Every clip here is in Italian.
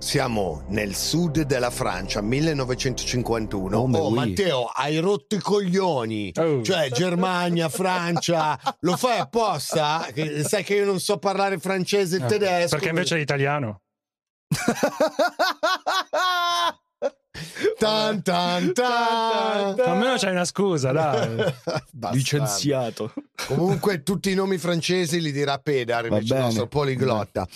Siamo nel sud della Francia, 1951. Oh, Oh. Matteo, hai rotto i coglioni. Oh. Cioè, Germania, Francia, lo fai apposta? Che- sai che io non so parlare francese e Eh, tedesco. Perché invece è italiano. tan tan tan. Almeno c'hai una scusa, dai. Bastardo. Licenziato. Comunque tutti i nomi francesi li dirà Pedar, invece il nostro poliglotta.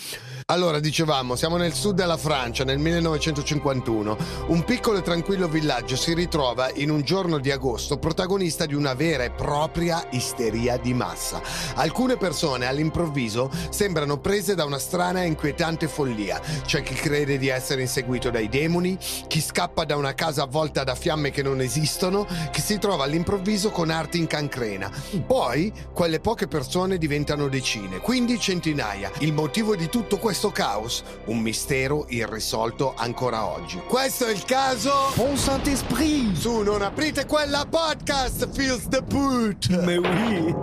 Allora, dicevamo, siamo nel sud della Francia nel 1951. Un piccolo e tranquillo villaggio si ritrova in un giorno di agosto protagonista di una vera e propria isteria di massa. Alcune persone all'improvviso sembrano prese da una strana e inquietante follia. C'è chi crede di essere inseguito dai demoni, chi scappa da una casa avvolta da fiamme che non esistono, chi si trova all'improvviso con arti in cancrena. Poi quelle poche persone diventano decine, quindi centinaia. Il motivo di tutto questo caos? Un mistero irrisolto ancora oggi. Questo è il caso Bon Saint-Esprit! su Non aprite quella podcast, feels the boot. Mais oui!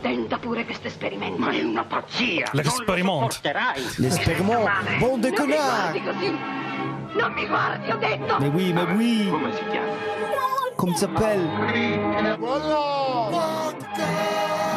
Tenta pure questo esperimento. Ma è una pazzia! L'experiment. Sopporterai! L'expériment! Bon de Non mi guardi ho detto! Mais oui, mais oui! Come si chiama? Comment ça s'appelle?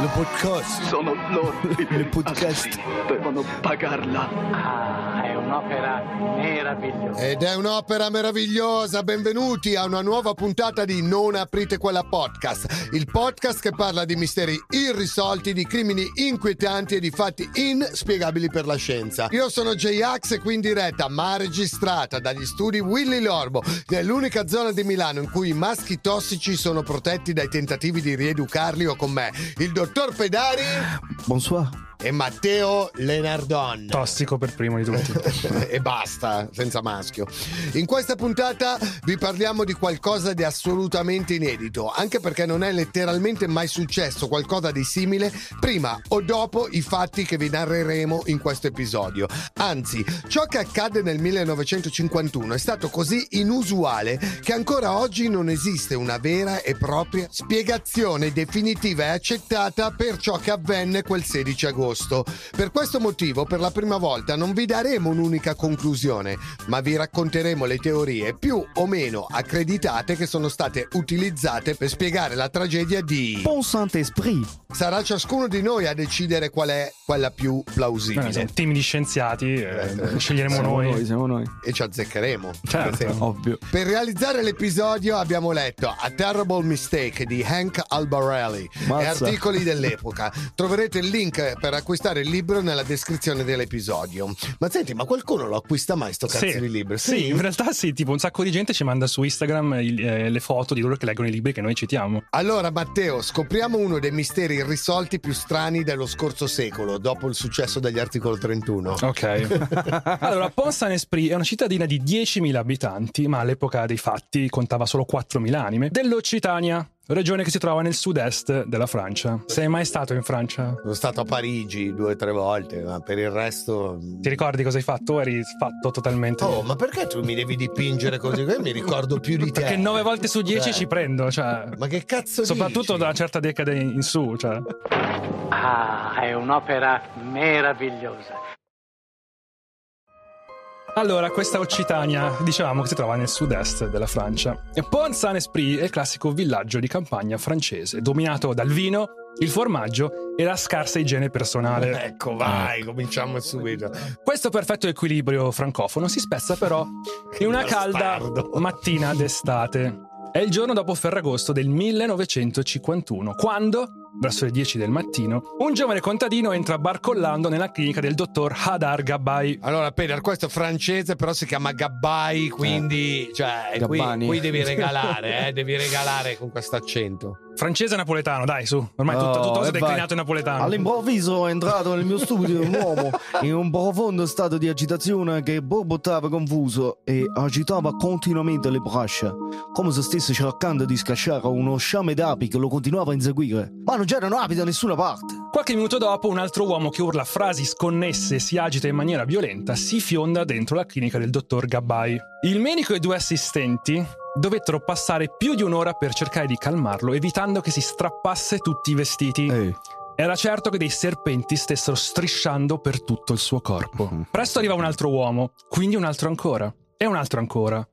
Le podcast! Sono loro Le podcast! devono pagarla. Un'opera meravigliosa. Ed è un'opera meravigliosa, benvenuti a una nuova puntata di Non aprite quella podcast, il podcast che parla di misteri irrisolti, di crimini inquietanti e di fatti inspiegabili per la scienza. Io sono J-Ax e qui in diretta, ma registrata dagli studi Willy Lorbo, nell'unica zona di Milano in cui i maschi tossici sono protetti dai tentativi di rieducarli o con me, il dottor Pedari Bonsoir! E Matteo Lenardon. Tossico per primo di tutti. e basta, senza maschio. In questa puntata vi parliamo di qualcosa di assolutamente inedito, anche perché non è letteralmente mai successo qualcosa di simile prima o dopo i fatti che vi narreremo in questo episodio. Anzi, ciò che accadde nel 1951 è stato così inusuale che ancora oggi non esiste una vera e propria spiegazione definitiva e accettata per ciò che avvenne quel 16 agosto. Per questo motivo, per la prima volta, non vi daremo un'unica conclusione, ma vi racconteremo le teorie più o meno accreditate che sono state utilizzate per spiegare la tragedia di... Bon Saint-Esprit! Sarà ciascuno di noi a decidere qual è quella più Beh, plausibile. siamo team di scienziati, eh, sceglieremo Siamo noi. noi, siamo noi. E ci azzeccheremo. Certo. Ovvio. Per realizzare l'episodio abbiamo letto A Terrible Mistake di Hank Albarelli e Mazza. articoli dell'epoca. Troverete il link per acquistare il libro nella descrizione dell'episodio. Ma senti, ma qualcuno lo acquista mai sto cazzo Sì, di libro? sì, in realtà sì, tipo un sacco di gente ci manda su Instagram il- eh, le foto di loro che leggono i libri che noi citiamo. Allora Matteo, scopriamo uno dei misteri irrisolti più strani dello scorso secolo, dopo il successo degli articolo 31. Ok. allora, Pont-Saint-Esprit è una cittadina di 10.000 abitanti, ma all'epoca dei fatti contava solo 4.000 anime, dell'Occitania, regione che si trova nel sud-est della Francia. Sei mai stato in Francia? Sono stato a Parigi due o tre volte, ma per il resto... Ti ricordi cosa hai fatto? Eri fatto totalmente... Oh, ma perché tu mi devi dipingere così? Io mi ricordo più di te. Perché 9 volte su 10 Cioè, ci prendo, cioè... Ma che cazzo Soprattutto dici? da una certa decade in su, cioè... Ah, è un'opera meravigliosa. Allora, questa Occitania, dicevamo che si trova nel sud-est della Francia. Pont-Saint-Esprit è il classico villaggio di campagna francese, dominato dal vino, il formaggio e la scarsa igiene personale. Ecco, vai, cominciamo subito. Questo perfetto equilibrio francofono si spezza però in una calda mattina d'estate. È il giorno dopo Ferragosto del 1951, quando, verso le 10 del mattino, un giovane contadino entra barcollando nella clinica del dottor Hadar Gabbai. Allora, Peter, questo è francese, però si chiama Gabbai, quindi cioè, qui, qui devi regalare, eh, devi regalare con questo accento. Francese napoletano, dai, su. Ormai tutto, Oh, tutto e vai. declinato in napoletano. All'improvviso è entrato nel mio studio un uomo in un profondo stato di agitazione che borbottava confuso e agitava continuamente le braccia, come se stesse cercando di scacciare uno sciame d'api che lo continuava a inseguire. Ma non c'erano api da nessuna parte. Qualche minuto dopo, un altro uomo che urla frasi sconnesse e si agita in maniera violenta si fionda dentro la clinica del dottor Gabbai. Il medico e i due assistenti dovettero passare più di un'ora per cercare di calmarlo, evitando che si strappasse tutti i vestiti. Ehi, Era certo che dei serpenti stessero strisciando per tutto il suo corpo. Presto arriva un altro uomo, quindi un altro ancora, e un altro ancora.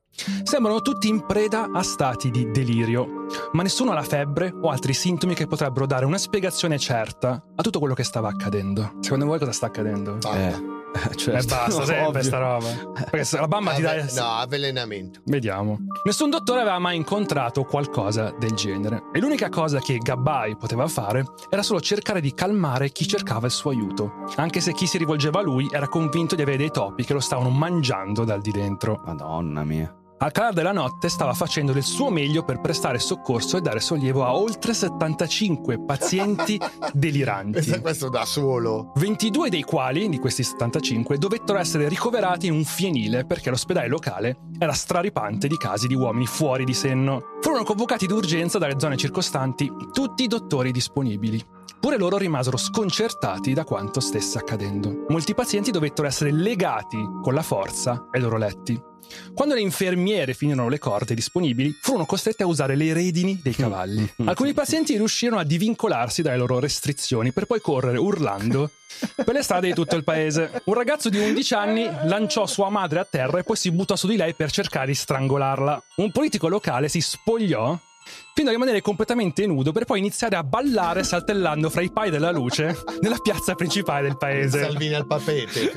Sembrano tutti in preda a stati di delirio, ma nessuno ha la febbre o altri sintomi che potrebbero dare una spiegazione certa a tutto quello che stava accadendo. Secondo voi cosa sta accadendo? eh, certo. E basta, sempre Ovvio. sta roba. Perché se la bamba ti dà... No, avvelenamento. Vediamo. Nessun dottore aveva mai incontrato qualcosa del genere. E l'unica cosa che Gabbai poteva fare era solo cercare di calmare chi cercava il suo aiuto. Anche se chi si rivolgeva a lui era convinto di avere dei topi che lo stavano mangiando dal di dentro. Madonna mia. Al calare della notte stava facendo del suo meglio per prestare soccorso e dare sollievo a oltre 75 pazienti deliranti. Questo, questo da solo. 22 dei quali, di questi 75, dovettero essere ricoverati in un fienile perché l'ospedale locale era straripante di casi di uomini fuori di senno. Furono convocati d'urgenza dalle zone circostanti tutti i dottori disponibili. Pure loro rimasero sconcertati da quanto stesse accadendo. Molti pazienti dovettero essere legati con la forza ai loro letti. Quando le infermiere finirono le corde disponibili, furono costrette a usare le redini dei cavalli. Alcuni pazienti riuscirono a divincolarsi dalle loro restrizioni per poi correre urlando per le strade di tutto il paese. Un ragazzo di 11 anni lanciò sua madre a terra e poi si buttò su di lei per cercare di strangolarla. Un politico locale si spogliò fino a rimanere completamente nudo per poi iniziare a ballare saltellando fra i pai della luce nella piazza principale del paese. Salvini al papete.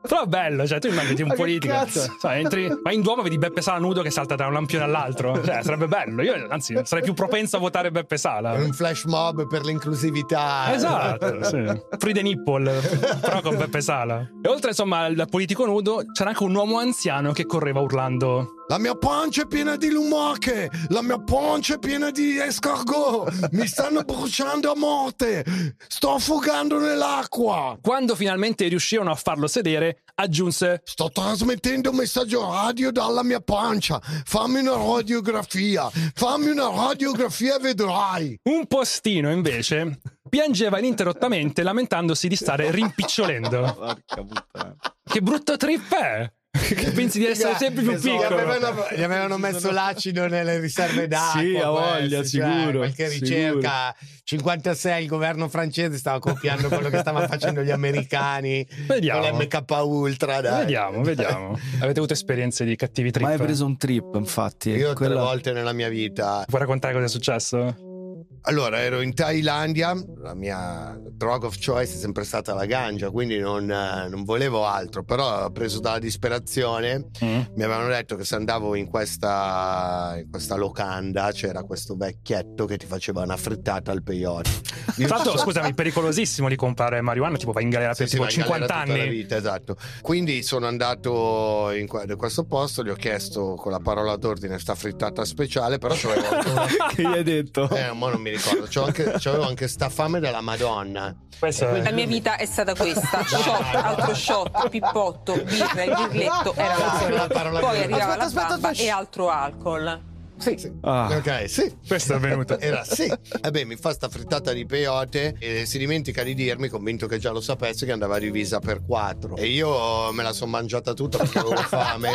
Però bello, cioè tu immagini un politico, cioè, entri, vai in Duomo e vedi Beppe Sala nudo che salta da un lampione all'altro, cioè sarebbe bello, io anzi sarei più propenso a votare Beppe Sala. Un flash mob per l'inclusività. Esatto, sì. Free the nipple, però con Beppe Sala. E oltre insomma al politico nudo, c'era anche un uomo anziano che correva urlando La mia pancia è piena di lumache, la mia pancia è piena di escargot, mi stanno bruciando a morte, sto affogando nell'acqua. Quando finalmente riuscirono a farlo sedere, aggiunse Sto trasmettendo un messaggio radio dalla mia pancia, fammi una radiografia, fammi una radiografia e vedrai. Un postino invece piangeva ininterrottamente lamentandosi di stare rimpicciolendo. Porca puttana. Che brutto trip è! Che pensi di essere sempre più Gli piccolo? avevano, gli avevano messo l'acido nelle riserve d'acqua. Sì, a voglia, questi, cioè, sicuro, qualche sicuro. ricerca. 56 il governo francese stava copiando quello che stavano facendo gli americani Vediamo. con l'MK Ultra. Dai. Vediamo, vediamo. Avete avuto esperienze di cattivi trip? Ma hai preso un trip, infatti. Io tre Quella- volte nella mia vita. Puoi raccontare cosa è successo? Allora, ero in Thailandia, la mia drug of choice è sempre stata la ganja, quindi non, eh, non volevo altro, però preso dalla disperazione Mm. mi avevano detto che se andavo in questa, in questa locanda c'era questo vecchietto che ti faceva una frittata al peyote. Ci sono- scusami, pericolosissimo di comprare marijuana, tipo vai in galera per Sì, sì, tipo in 50 galera tutta la anni. vita, esatto. Quindi sono andato in, que- in questo posto, gli ho chiesto con la parola d'ordine sta frittata speciale, però una... che gli hai detto? Eh, mo non mi ricordo, c'ho anche, c'avevo anche sta fame della Madonna. Questo è- La mia vita è stata questa: shot, altro shot, pippotto, birra, il birretto era la parola Poi arrivava Aspetta, la aspetta, aspetta. e altro alcol. Sì, Ah. Ok, sì. Questo è avvenuto. Era sì. Vabbè, mi fa sta frittata di peyote e si dimentica di dirmi, convinto che già lo sapesse, che andava divisa per quattro. E io me la sono mangiata tutta perché avevo fame.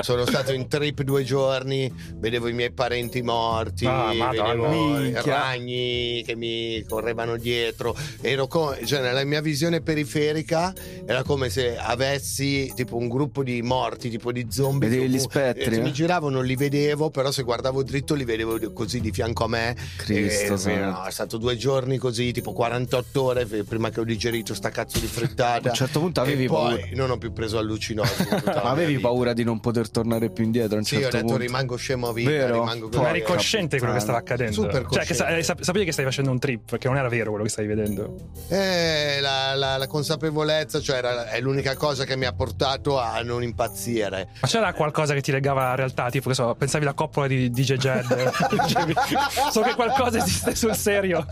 Sono stato in trip due giorni, vedevo i miei parenti morti, Ah, vedevo i Minchia. ragni che mi correvano dietro. Ero come, cioè, nella mia visione periferica era come se avessi tipo un gruppo di morti, tipo di zombie. Vedevi gli spettri, e eh? mi giravo non li vedevo, però se guardavo dritto li vedevo così di fianco a me. Cristo E, santo. no, è stato due giorni così, tipo 48 ore prima che ho digerito sta cazzo di frittata. A un certo punto avevi e poi paura. non ho più preso mia avevi paura di non poter tornare più indietro a un Sì, ho certo detto punto? rimango scemo a vita, Vero? rimango Ma eri cosciente di quello che stava accadendo? Super cioè, che sa- eh, sap- sapevi che stai facendo un trip, che non era vero quello che stai vedendo. Eh, la, la- la consapevolezza, cioè, era- è l'unica cosa che mi ha portato a non impazzire. Ma c'era qualcosa che ti legava alla realtà? Tipo, che so, pensavi la coppola di DJ Jed. So che qualcosa esiste sul serio.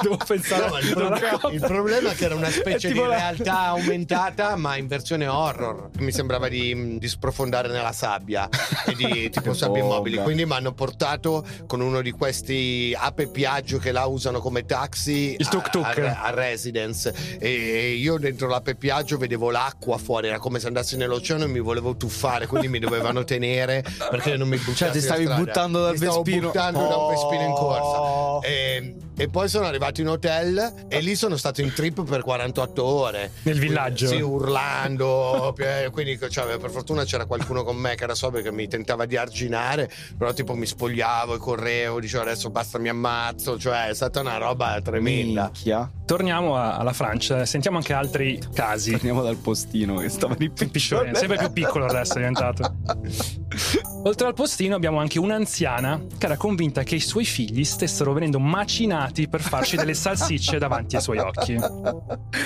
Devo pensare No, il, problema, il problema è che era una specie di la- realtà aumentata, ma in versione horror. Mi sembrava di, di sprofondare nella sabbia e di tipo sabbie Boga. immobili. Quindi mi hanno portato con uno di questi ape Piaggio che là usano come taxi Il tuk-tuk. A, a- a residence. E io dentro l'ape Piaggio vedevo l'acqua fuori, era come se andassi nell'oceano e mi volevo tuffare, quindi mi dovevano tenere perché non mi buttassi Cioè, ti in stavi strada. Buttando dal Mi stavo Vespino. buttando da un Vespino in corsa. Oh. E, e poi sono arrivato in hotel e lì sono stato in trip per 48 ore. Nel villaggio? Sì, urlando. eh, quindi cioè, per fortuna c'era qualcuno con me che era sobrio che mi tentava di arginare, però tipo mi spogliavo e correvo, dicevo adesso basta mi ammazzo, cioè è stata una roba tremenda. Minchia. Torniamo a- alla Francia, sentiamo anche altri casi. Torniamo dal postino che stava di Piccione, sempre più piccolo adesso è diventato. Oltre al postino abbiamo anche un'anziana che era convinta che i suoi figli stessero venendo macinati per farci delle salsicce davanti ai suoi occhi.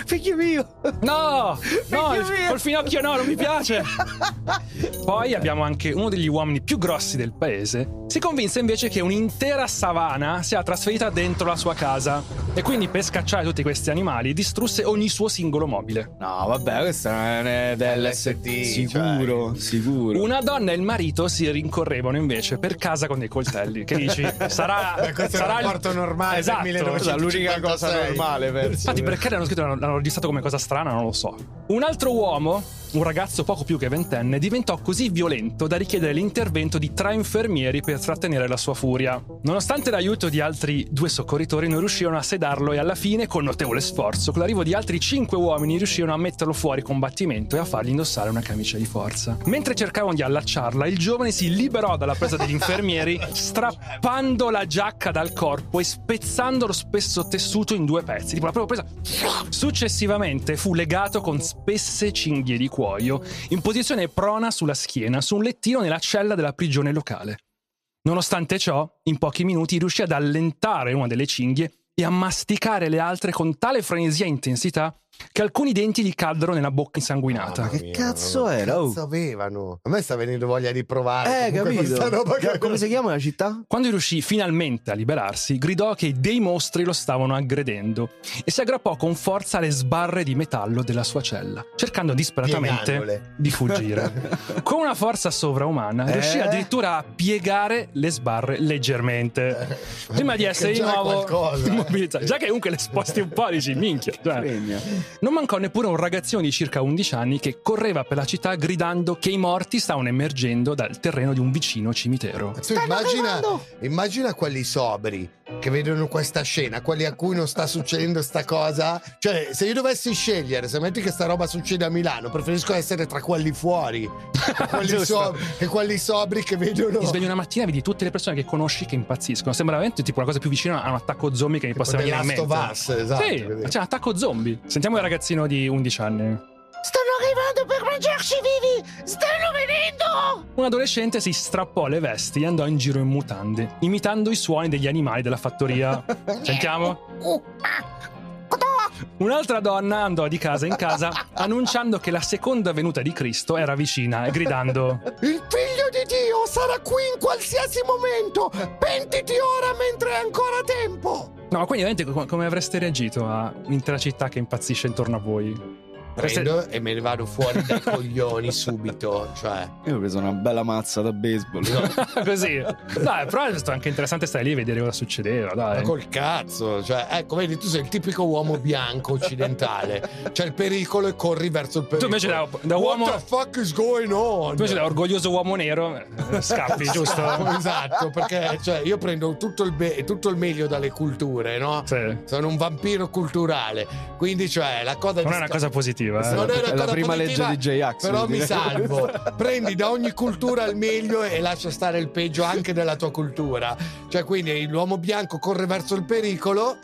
Figlio mio! No! No, Figlio il- mio! col finocchio no, non mi piace! Poi abbiamo anche uno degli uomini più grossi del paese. Si convinse invece che un'intera savana sia trasferita dentro la sua casa e quindi per scacciare tutti questi animali distrusse ogni suo singolo mobile. No, vabbè, questa non è dell'ST. LSD, Sicuro, sicuro. Una donna e il marito si rincorrevano invece per casa con dei coltelli. Che dici? Sarà, è sarà il- rapporto normale Esatto. del 1956. l'unica cosa normale, penso. Infatti, perché l'hanno scritto l'hanno l'hanno registrato come cosa strana, non lo so. Un altro uomo, un ragazzo poco più che ventenne, diventò così violento da richiedere l'intervento di tre infermieri per trattenere la sua furia. Nonostante l'aiuto di altri due soccorritori, non riuscirono a sedarlo e alla fine, con notevole sforzo, con l'arrivo di altri cinque uomini, riuscirono a metterlo fuori combattimento e a fargli indossare una camicia di forza. Mentre cercavano di allacciarla, il giovane si liberò dalla presa degli infermieri, strappando la giacca dal corpo e spezzando lo spesso tessuto in due pezzi. Tipo, l'ha proprio presa. Successivamente fu legato con spesse cinghie di cuoio, in posizione prona sulla schiena, su un lettino nella cella della prigione locale. Nonostante ciò, in pochi minuti riuscì ad allentare una delle cinghie e a masticare le altre con tale frenesia e intensità che alcuni denti gli caddero nella bocca insanguinata. Mamma che mia, cazzo ma che era, oh? cazzo avevano? A me sta venendo voglia di provare. Eh, capito. che- Come si chiama la città? Quando riuscì finalmente a liberarsi, gridò che dei mostri lo stavano aggredendo e si aggrappò con forza alle sbarre di metallo della sua cella, cercando disperatamente Piegandole. di fuggire. con una forza sovraumana, Eh? riuscì addirittura a piegare le sbarre leggermente, prima di Che essere di nuovo eh. immobilizzato. Già che comunque le sposti un po', dici minchia. cioè. Non mancò neppure un ragazzino di circa 11 anni che correva per la città gridando che i morti stavano emergendo dal terreno di un vicino cimitero. Tu immagina, immagina quelli sobri che vedono questa scena, quelli a cui non sta succedendo sta cosa. Cioè, se io dovessi scegliere, se metti che sta roba succede a Milano, preferisco essere tra quelli fuori quelli, sobri, che quelli sobri che vedono. Ti svegli una mattina e vedi tutte le persone che conosci che impazziscono. Sembra veramente tipo una cosa più vicina a un attacco zombie che mi possa venire in mente. Us, esatto, Sì, un attacco zombie. Sentiamo il ragazzino di 11 anni. Stanno arrivando per mangiarci vivi! Stanno venendo! Un adolescente si strappò le vesti e andò in giro in mutande, imitando i suoni degli animali della fattoria. Sentiamo? Un'altra donna andò di casa in casa annunciando che la seconda venuta di Cristo era vicina e gridando Il figlio di Dio sarà qui in qualsiasi momento. Pentiti ora mentre è ancora tempo. No, quindi veramente com- come avreste reagito a un'intera città che impazzisce intorno a voi? Prendo e me ne vado fuori dai coglioni subito. Cioè, Io ho preso una bella mazza da baseball. Così. Dai, però è stato anche interessante stare lì e vedere cosa succedeva, ma dai. col cazzo. Cioè, ecco, vedi, tu sei il tipico uomo bianco occidentale. C'è il pericolo e corri verso il pericolo. Tu invece da, da What uomo the fuck is going on? tu invece da orgoglioso uomo nero eh, scappi, giusto? esatto, perché cioè, io prendo tutto il, be- tutto il meglio dalle culture, no? Sì. Sono un vampiro culturale. Quindi, cioè, la cosa Non è una sta- cosa positiva, eh. Non è una È la cosa prima legge di J-Ax, Però mi dire. salvo. Prendi da ogni cultura il meglio e lascia stare il peggio anche della tua cultura. Cioè, quindi l'uomo bianco corre verso il pericolo.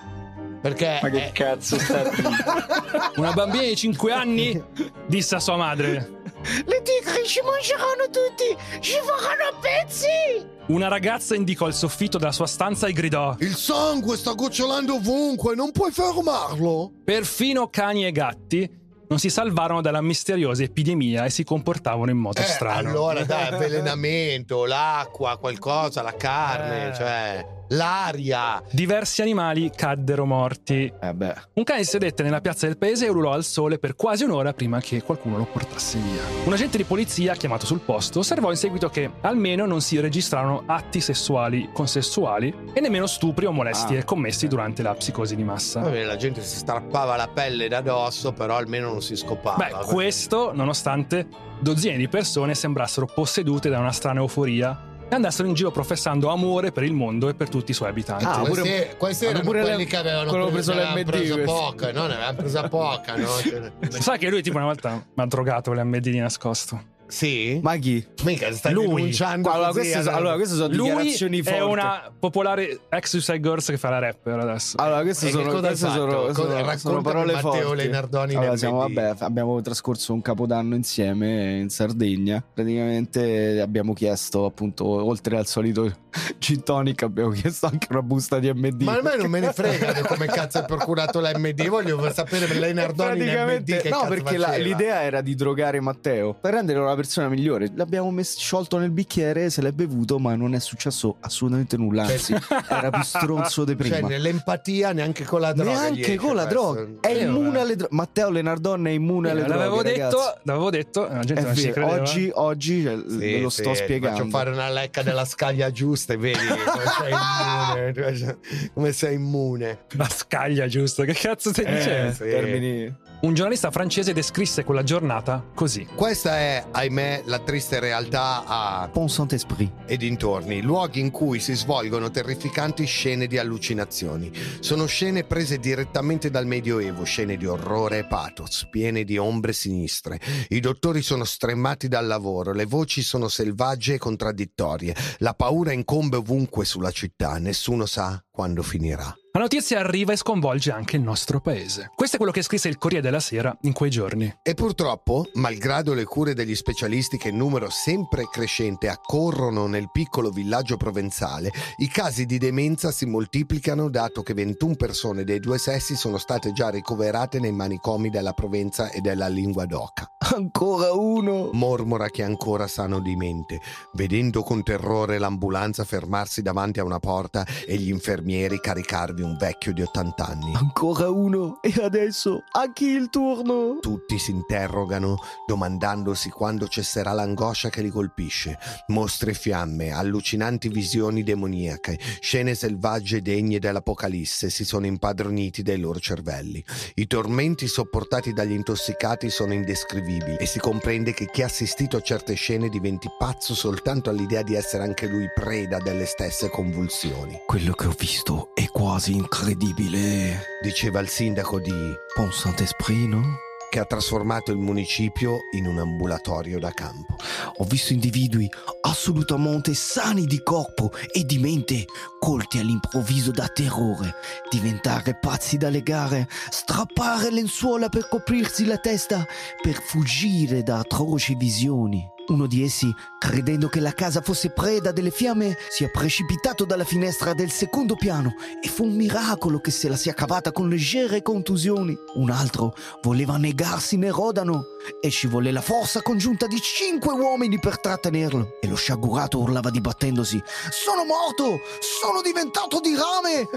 Perché Ma che è- cazzo sta Una bambina di 5 anni disse a sua madre. Le tigri ci mangeranno tutti! Ci faranno a pezzi! Una ragazza indicò il soffitto della sua stanza e gridò: il sangue sta gocciolando ovunque, non puoi fermarlo. Perfino cani e gatti non si salvarono dalla misteriosa epidemia e si comportavano in modo Eh, strano. allora dai, avvelenamento, l'acqua, qualcosa, la carne, Eh. cioè l'aria. Diversi animali caddero morti. Eh beh. Un cane sedette nella piazza del paese e ululò al sole per quasi un'ora prima che qualcuno lo portasse via. Un agente di polizia, chiamato sul posto, osservò in seguito che almeno non si registrarono atti sessuali consessuali e nemmeno stupri o molestie Ah, commessi durante la psicosi di massa. Vabbè, la gente si strappava la pelle da dosso, però almeno non si scopava. Beh, questo nonostante dozzine di persone sembrassero possedute da una strana euforia e andassero in giro professando amore per il mondo e per tutti i suoi abitanti. Ah, questi, pure- questi erano pure quelli le- che avevano preso, preso ne avevano l'MD, preso poca, no? Ne avevano presa poca, no? Cioè, Sai che lui tipo una volta mi ha drogato con l'MD di nascosto. Sì? Ma chi? Mica stai Lui. denunciando Allora, così, queste, sono- allora, queste sono Lui dichiarazioni è forti. una popolare ex Suicide Girls che fa la rapper adesso. Allora, queste E che sono, queste fatto? sono, sono- sono parole Matteo forti. Leonardoni in allora, siamo, vabbè, abbiamo trascorso un capodanno insieme in Sardegna. Praticamente abbiamo chiesto, appunto, oltre al solito gin tonic, abbiamo chiesto anche una busta di MD. Ma a me non me ne frega di come cazzo hai procurato la MD, voglio sapere per lei Nardoni in MD no, cazzo perché la- l'idea era di drogare Matteo per renderlo la persona migliore. L'abbiamo messo, sciolto nel bicchiere, se l'è bevuto, ma non è successo assolutamente nulla. Anzi, era più stronzo di prima. Cioè, nell'empatia neanche con la droga. Neanche con la droga, è Eh, immune vabbè. alle droghe. Matteo Lenardon è immune alle droghe. l'avevo, detto, l'avevo detto, la gente È non credeva. oggi, oggi cioè, Sì, lo sto spiegando. Faccio fare una lecca della scaglia giusta e vedi come sei immune. cioè, come sei immune. La scaglia, giusto? Che cazzo stai Eh, dicendo? sì. Termini. Un giornalista francese descrisse quella giornata così. Questa è, ahimè, la triste realtà a Bon Saint-Esprit. e dintorni, luoghi in cui si svolgono terrificanti scene di allucinazioni. Sono scene prese direttamente dal Medioevo, scene di orrore e pathos, piene di ombre sinistre. I dottori sono stremmati dal lavoro, le voci sono selvagge e contraddittorie, la paura incombe ovunque sulla città, nessuno sa quando finirà. La notizia arriva e sconvolge anche il nostro paese. Questo è quello che scrisse il Corriere della Sera in quei giorni. E purtroppo, malgrado le cure degli specialisti che in numero sempre crescente accorrono nel piccolo villaggio provenzale, i casi di demenza si moltiplicano dato che 21 persone dei due sessi sono state già ricoverate nei manicomi della Provenza e della Lingua d'Oca. Ancora uno. Mormora che ancora sano di mente, vedendo con terrore l'ambulanza fermarsi davanti a una porta e gli infermieri caricarvi un vecchio di 80 anni. Ancora uno. E adesso a chi il turno? Tutti si interrogano domandandosi quando cesserà l'angoscia che li colpisce. Mostre fiamme, allucinanti visioni demoniache, scene selvagge degne dell'Apocalisse si sono impadroniti dai loro cervelli. I tormenti sopportati dagli intossicati sono indescrivibili e si comprende che chi ha assistito a certe scene diventi pazzo soltanto all'idea di essere anche lui preda delle stesse convulsioni. Quello che ho visto è quasi incredibile. Diceva il sindaco di Bon Saint-Esprit, no? che ha trasformato il municipio in un ambulatorio da campo. Ho visto individui assolutamente sani di corpo e di mente, colti all'improvviso da terrore, diventare pazzi da legare, strappare lenzuola per coprirsi la testa, per fuggire da atroci visioni. Uno di essi, credendo che la casa fosse preda delle fiamme, si è precipitato dalla finestra del secondo piano e fu un miracolo che se la sia cavata con leggere contusioni. Un altro voleva negarsi nel rodano e ci volle la forza congiunta di cinque uomini per trattenerlo. E lo sciagurato urlava dibattendosi: Sono morto! Sono diventato di rame!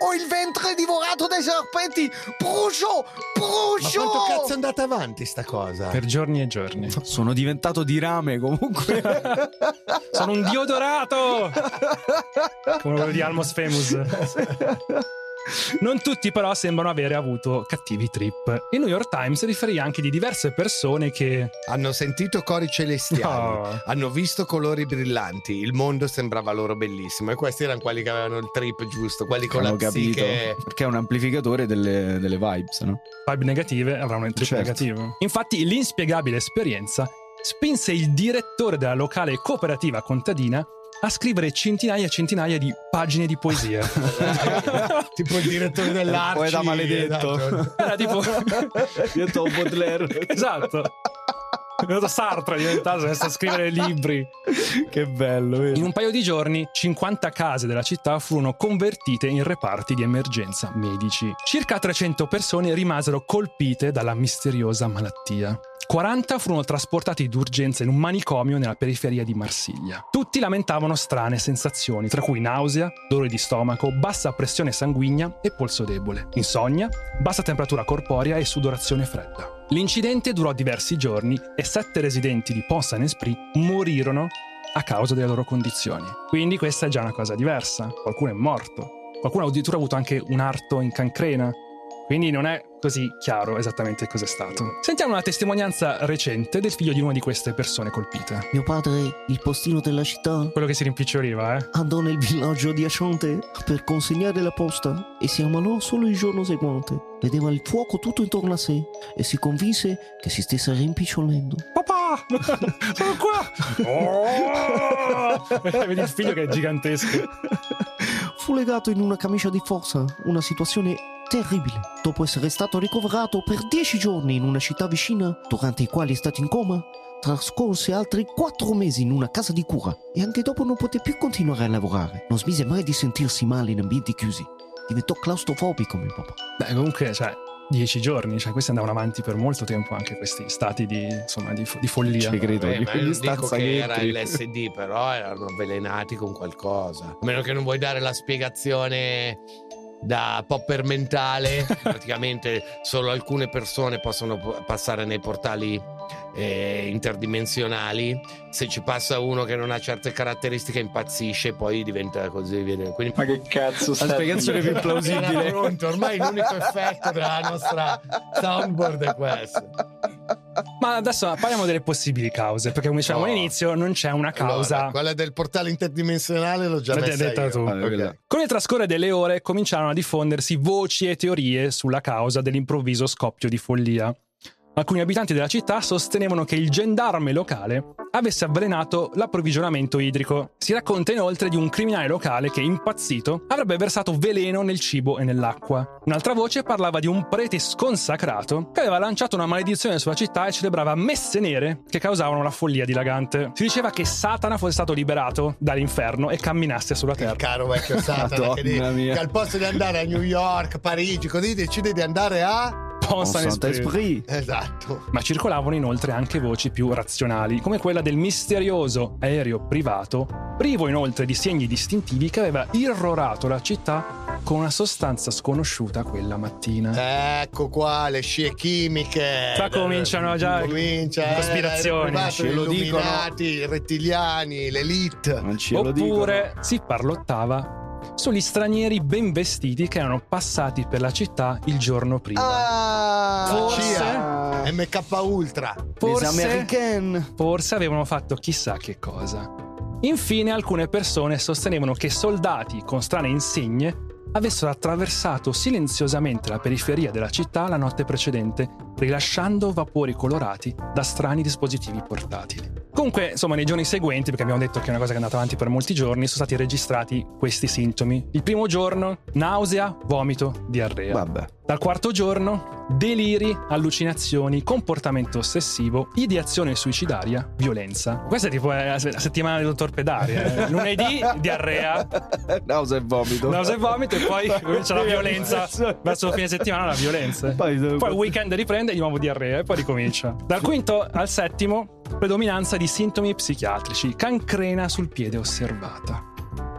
Ho il ventre divorato dai serpenti! Brucio! Ma Brucio! quanto cazzo è andata avanti sta cosa? Per giorni e giorni. Sono diventato di rame comunque. Sono un diodorato! Come quello di Almos Famous. Non tutti però sembrano avere avuto cattivi trip. Il New York Times riferì anche di diverse persone che... Hanno sentito cori celestiali, No. hanno visto colori brillanti, il mondo sembrava loro bellissimo e questi erano quelli che avevano il trip giusto, quelli con Hanno la capito. psiche. Perché è un amplificatore delle, delle vibes, no? vibe negative avranno un trip Certo. negativo. Infatti l'inspiegabile esperienza spinse il direttore della locale cooperativa contadina a scrivere centinaia e centinaia di pagine di poesia. tipo il direttore dell'Arci. Poeta maledetto. esatto. Era tipo... Io Baudelaire. esatto. diventato Sartre, è diventato, a scrivere libri. Che bello, In vedi? un paio di giorni 50 case della città furono convertite in reparti di emergenza medici. Circa 300 persone rimasero colpite dalla misteriosa malattia. 40 furono trasportati d'urgenza in un manicomio nella periferia di Marsiglia. Tutti lamentavano strane sensazioni, tra cui nausea, dolore di stomaco, bassa pressione sanguigna e polso debole, insonnia, bassa temperatura corporea e sudorazione fredda. L'incidente durò diversi giorni e sette residenti di Pont-Saint-Esprit morirono a causa delle loro condizioni. Quindi questa è già una cosa diversa. Qualcuno è morto. Qualcuno addirittura ha avuto anche un arto in cancrena. Quindi non è così chiaro esattamente cos'è stato. Sentiamo una testimonianza recente del figlio di una di queste persone colpite. Mio padre, il postino della città, Quello che si rimpiccioliva, eh? andò nel villaggio di Asciante per consegnare la posta e si ammalò solo il giorno seguente. Vedeva il fuoco tutto intorno a sé e si convinse che si stesse rimpicciolendo. Papà! Sono qua! Oh! Vedi il figlio che è gigantesco. Fu legato in una camicia di forza, una situazione terribile. Dopo essere stato ricoverato per dieci giorni in una città vicina, durante i quali è stato in coma, trascorse altri quattro mesi in una casa di cura e anche dopo non poté più continuare a lavorare. Non smise mai di sentirsi male in ambienti chiusi. Diventò claustrofobico mio papà. Beh, comunque, cioè, dieci giorni, cioè, questi andavano avanti per molto tempo anche questi stati di, insomma, di, di follia. credo. Eh, di ma non dico che era. LSD, però erano avvelenati con qualcosa. A meno che non vuoi dare la spiegazione da popper mentale, praticamente solo alcune persone possono passare nei portali eh, interdimensionali. Se ci passa uno che non ha certe caratteristiche, impazzisce, poi diventa così. viene- Quindi Ma che cazzo La spiegazione più plausibile. pronto, ormai l'unico effetto della nostra soundboard è questo. Ma adesso parliamo delle possibili cause, perché come dicevamo No. all'inizio non c'è una causa. Allora, quella del portale interdimensionale l'ho già messa detta io. tu. Ah, Ok. quella. Con il trascorrere delle ore cominciarono a diffondersi voci e teorie sulla causa dell'improvviso scoppio di follia. Alcuni abitanti della città sostenevano che il gendarme locale avesse avvelenato l'approvvigionamento idrico. Si racconta inoltre di un criminale locale che, impazzito, avrebbe versato veleno nel cibo e nell'acqua. Un'altra voce parlava di un prete sconsacrato che aveva lanciato una maledizione sulla città e celebrava messe nere che causavano la follia dilagante. Si diceva che Satana fosse stato liberato dall'inferno e camminasse sulla Il terra. caro vecchio Satana che, che al posto di andare a New York, Parigi, così decide di andare a... Pont Con Saint-Esprit. Saint-Esprit. Esatto. Ma circolavano inoltre anche voci più razionali, come quella del misterioso aereo privato, privo inoltre di segni distintivi che aveva irrorato la città con una sostanza sconosciuta quella mattina. Ecco qua le scie chimiche. Qua cominciano già Comincia, eh, cospirazioni. Ce lo dicono. i rettiliani, l'elite. Non ce lo dicono. Oppure si parlottava sugli stranieri ben vestiti che erano passati per la città il giorno prima. Ah, Forse- CIA, MK Ultra. Forse forse avevano fatto chissà che cosa. Infine alcune persone sostenevano che soldati con strane insegne avessero attraversato silenziosamente la periferia della città la notte precedente, rilasciando vapori colorati da strani dispositivi portatili. Comunque, insomma, nei giorni seguenti, perché abbiamo detto che è una cosa che è andata avanti per molti giorni, sono stati registrati questi sintomi. Il primo giorno, nausea, vomito, diarrea. Vabbè. Dal quarto giorno, deliri, allucinazioni, comportamento ossessivo, ideazione suicidaria, violenza. Questa è tipo eh, la se- la settimana del dottor Pedari. eh. Lunedì, diarrea, Nausea e vomito. nausea e vomito, e poi comincia la violenza. Verso il fine settimana la violenza. Poi, Poi il weekend riprende di nuovo diarrea e poi ricomincia. Dal quinto al settimo, predominanza di sintomi psichiatrici, cancrena sul piede osservata.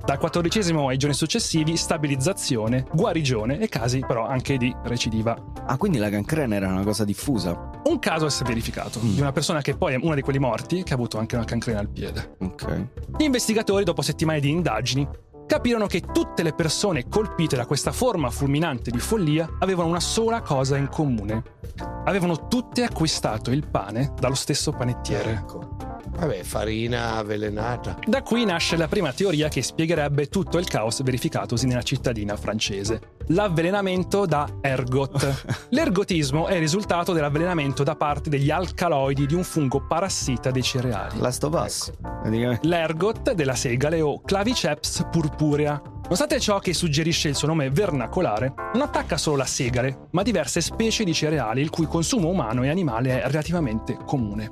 Dal quattordicesimo ai giorni successivi, stabilizzazione, guarigione e casi però anche di recidiva. Ah, quindi la cancrena era una cosa diffusa. Un caso si è verificato di una persona che poi è una di quelli morti che ha avuto anche una cancrena al piede. Ok. Gli investigatori, dopo settimane di indagini, capirono che tutte le persone colpite da questa forma fulminante di follia avevano una sola cosa in comune. Avevano tutte acquistato il pane dallo stesso panettiere. Ecco. Vabbè, farina avvelenata. Da qui nasce la prima teoria che spiegherebbe tutto il caos verificatosi nella cittadina francese. L'avvelenamento da ergot. L'ergotismo è il risultato dell'avvelenamento da parte degli alcaloidi di un fungo parassita dei cereali. Last of Us. Praticamente. L'ergot della segale o Claviceps purpurea. Nonostante ciò che suggerisce il suo nome vernacolare, non attacca solo la segale, ma diverse specie di cereali il cui consumo umano e animale è relativamente comune.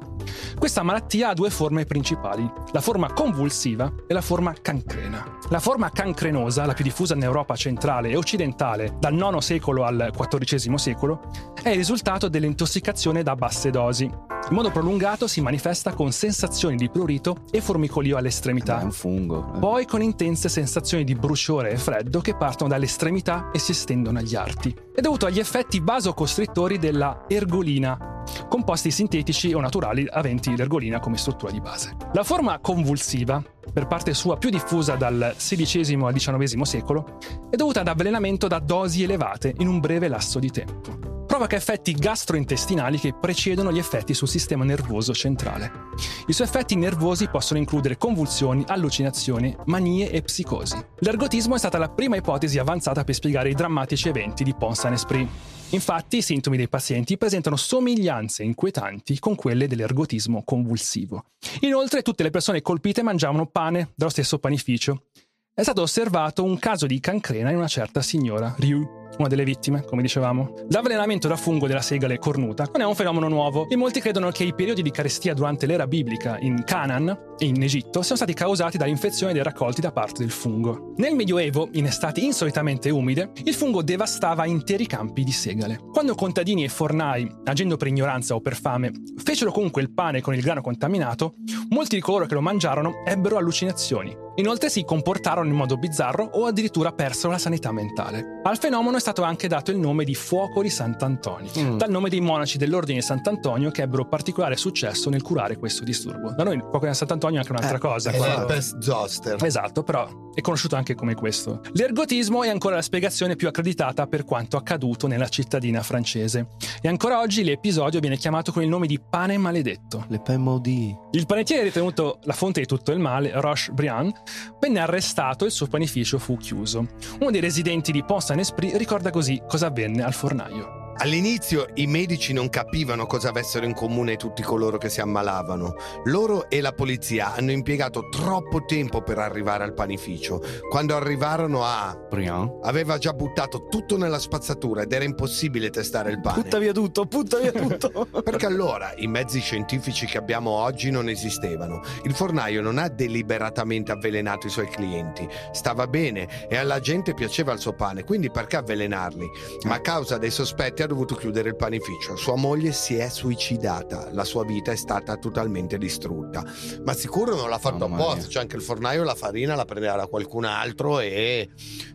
Questa malattia ha due forme principali, la forma convulsiva e la forma cancrena. La forma cancrenosa, la più diffusa in Europa centrale e occidentale dal IX secolo al XIV secolo, è il risultato dell'intossicazione da basse dosi. In modo prolungato si manifesta con sensazioni di prurito e formicolio alle estremità. È un fungo. eh. Poi con intense sensazioni di bruciore e freddo che partono dalle estremità e si estendono agli arti. È dovuto agli effetti vasocostrittori della ergolina, composti sintetici o naturali aventi l'ergolina come struttura di base. La forma convulsiva, per parte sua più diffusa dal XVI al XIX secolo, è dovuta ad avvelenamento da dosi elevate in un breve lasso di tempo. Provoca effetti gastrointestinali che precedono gli effetti sul sistema nervoso centrale. I suoi effetti nervosi possono includere convulsioni, allucinazioni, manie e psicosi. L'ergotismo è stata la prima ipotesi avanzata per spiegare i drammatici eventi di Pont-Saint-Esprit. Infatti, i sintomi dei pazienti presentano somiglianze inquietanti con quelle dell'ergotismo convulsivo. Inoltre, tutte le persone colpite mangiavano pane dallo stesso panificio. È stato osservato un caso di cancrena in una certa signora, Ryu, una delle vittime, come dicevamo. L'avvelenamento da fungo della segale cornuta non è un fenomeno nuovo e molti credono che i periodi di carestia durante l'era biblica in Canaan e in Egitto siano stati causati dall'infezione dei raccolti da parte del fungo. Nel Medioevo, in estati insolitamente umide, il fungo devastava interi campi di segale. Quando contadini e fornai, agendo per ignoranza o per fame, fecero comunque il pane con il grano contaminato, molti di coloro che lo mangiarono ebbero allucinazioni. Inoltre si comportarono in modo bizzarro o addirittura persero la sanità mentale. Al fenomeno è stato anche dato il nome di fuoco di Sant'Antonio, Mm. dal nome dei monaci dell'ordine di Sant'Antonio che ebbero particolare successo nel curare questo disturbo. Da noi il fuoco di Sant'Antonio è anche un'altra Eh, cosa. la pest zoster. Esatto, però è conosciuto anche come questo. L'ergotismo è ancora la spiegazione più accreditata per quanto accaduto nella cittadina francese. E ancora oggi l'episodio viene chiamato con il nome di pane maledetto. Le PMOD. Il panettiere ritenuto la fonte di tutto il male, Roche Briand, venne arrestato e il suo panificio fu chiuso. Uno dei residenti di Pont-Saint-Esprit ricorda così cosa avvenne al fornaio. All'inizio i medici non capivano cosa avessero in comune tutti coloro che si ammalavano. Loro e la polizia hanno impiegato troppo tempo per arrivare al panificio. Quando arrivarono a... Brian. aveva già buttato tutto nella spazzatura ed era impossibile testare il pane. Butta via tutto, butta via tutto. Perché allora i mezzi scientifici che abbiamo oggi non esistevano. Il fornaio non ha deliberatamente avvelenato i suoi clienti. Stava bene e alla gente piaceva il suo pane, quindi perché avvelenarli? Ma a causa dei sospetti dovuto chiudere il panificio. Sua moglie si è suicidata, la sua vita è stata totalmente distrutta. Ma sicuro non l'ha fatto apposta, cioè anche il fornaio la farina la prendeva da qualcun altro e...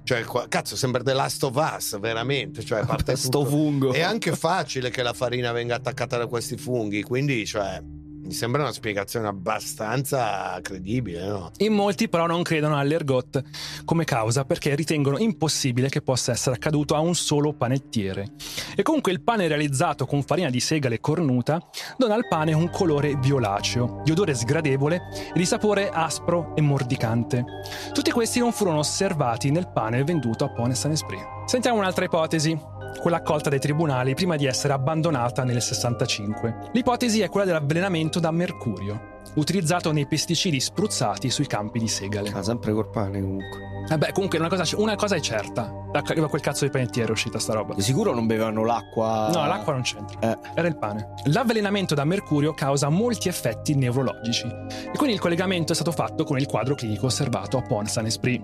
Cioè, cazzo, sembra The Last of Us, veramente. Cioè, parte Sto fungo. è anche facile che la farina venga attaccata da questi funghi, quindi cioè, mi sembra una spiegazione abbastanza credibile, no? In molti però non credono all'ergot come causa perché ritengono impossibile che possa essere accaduto a un solo panettiere. E comunque il pane realizzato con farina di segale cornuta dona al pane un colore violaceo, di odore sgradevole e di sapore aspro e mordicante. Tutti questi non furono osservati nel pane venduto a Pont Saint-Esprit. Sentiamo un'altra ipotesi, quella accolta dai tribunali prima di essere abbandonata nel 65. L'ipotesi è quella dell'avvelenamento da mercurio, utilizzato nei pesticidi spruzzati sui campi di segale. Ah, sempre col pane comunque. Vabbè, comunque una cosa, una cosa è certa. Da da quel cazzo di panettiere è uscita sta roba. Di sicuro non bevevano l'acqua. No, l'acqua non c'entra. Eh. Era il pane. L'avvelenamento da mercurio causa molti effetti neurologici e quindi il collegamento è stato fatto con il quadro clinico osservato a Pont Saint-Esprit.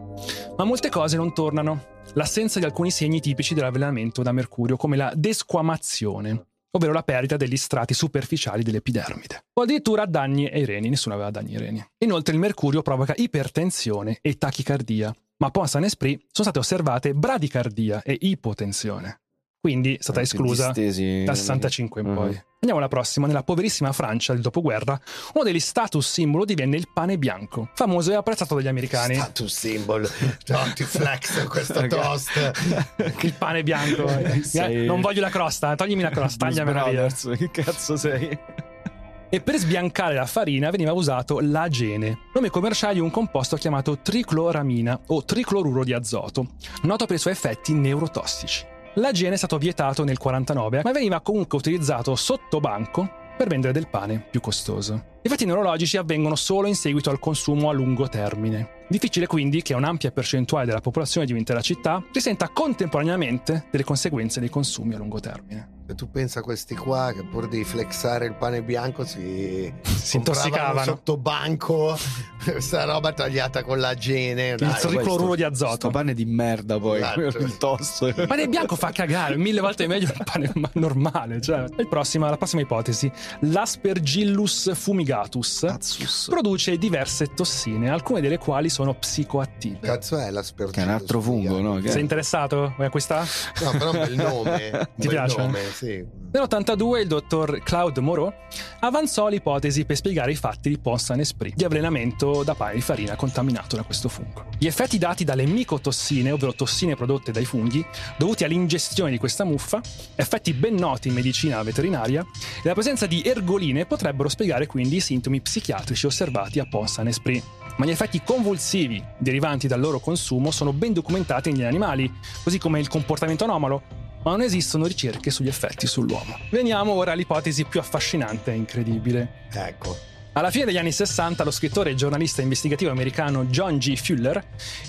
Ma molte cose non tornano. L'assenza di alcuni segni tipici dell'avvelenamento da mercurio, come la desquamazione, ovvero la perdita degli strati superficiali dell'epidermide, o addirittura danni ai reni, nessuno aveva danni ai reni. Inoltre il mercurio provoca ipertensione e tachicardia, ma a Pont Saint-Esprit sono state osservate bradicardia e ipotensione. Quindi è stata Eh, esclusa distesi. dal 65 in Mhm. poi. Andiamo alla prossima. Nella poverissima Francia del dopoguerra, uno degli status simbolo divenne il pane bianco, famoso e apprezzato dagli americani. Status symbol. No, ti flex questo toast. il pane bianco. Eh, Sei- Non voglio la crosta, toglimi la crosta, tagliamela via. Che cazzo sei? E per sbiancare la farina veniva usato l'agene, nome commerciale di un composto chiamato tricloramina o tricloruro di azoto, noto per i suoi effetti neurotossici. L'agene è stato vietato nel 49, ma veniva comunque utilizzato sotto banco per vendere del pane più costoso. I effetti neurologici avvengono solo in seguito al consumo a lungo termine. Difficile quindi che un'ampia percentuale della popolazione di un'intera città risenta contemporaneamente delle conseguenze dei consumi a lungo termine. E tu pensa a questi qua che pur di flexare il pane bianco si, Si intossicavano. sotto banco questa roba tagliata con la gene. Il Dai, tricloruro di Sto azoto. pane di merda poi, Esatto. il tosto. Il pane bianco fa cagare, mille volte meglio del pane ma- normale. Cioè. Il prossimo- la prossima ipotesi: l'Aspergillus fumigatus Cazzus. produce diverse tossine, alcune delle quali sono psicoattive. Cazzo è l'aspergillus? Che è un altro fungo, no? Che- Sei interessato? Vuoi acquistare? No, però un bel nome. Ti bel piace? nome, sì. Nell'82 il dottor Claude Moreau avanzò l'ipotesi per spiegare i fatti di Pont-Saint-Esprit di avvelenamento da pane di farina contaminato da questo fungo. Gli effetti dati dalle micotossine, ovvero tossine prodotte dai funghi, dovuti all'ingestione di questa muffa, effetti ben noti in medicina veterinaria, e la presenza di ergoline potrebbero spiegare quindi i sintomi psichiatrici osservati a Pont-Saint-Esprit. Ma gli effetti convulsivi derivanti dal loro consumo sono ben documentati negli animali, così come il comportamento anomalo, ma non esistono ricerche sugli effetti sull'uomo. Veniamo ora all'ipotesi più affascinante e incredibile. Ecco. Alla fine degli anni 60 lo scrittore e giornalista investigativo americano John G. Fuller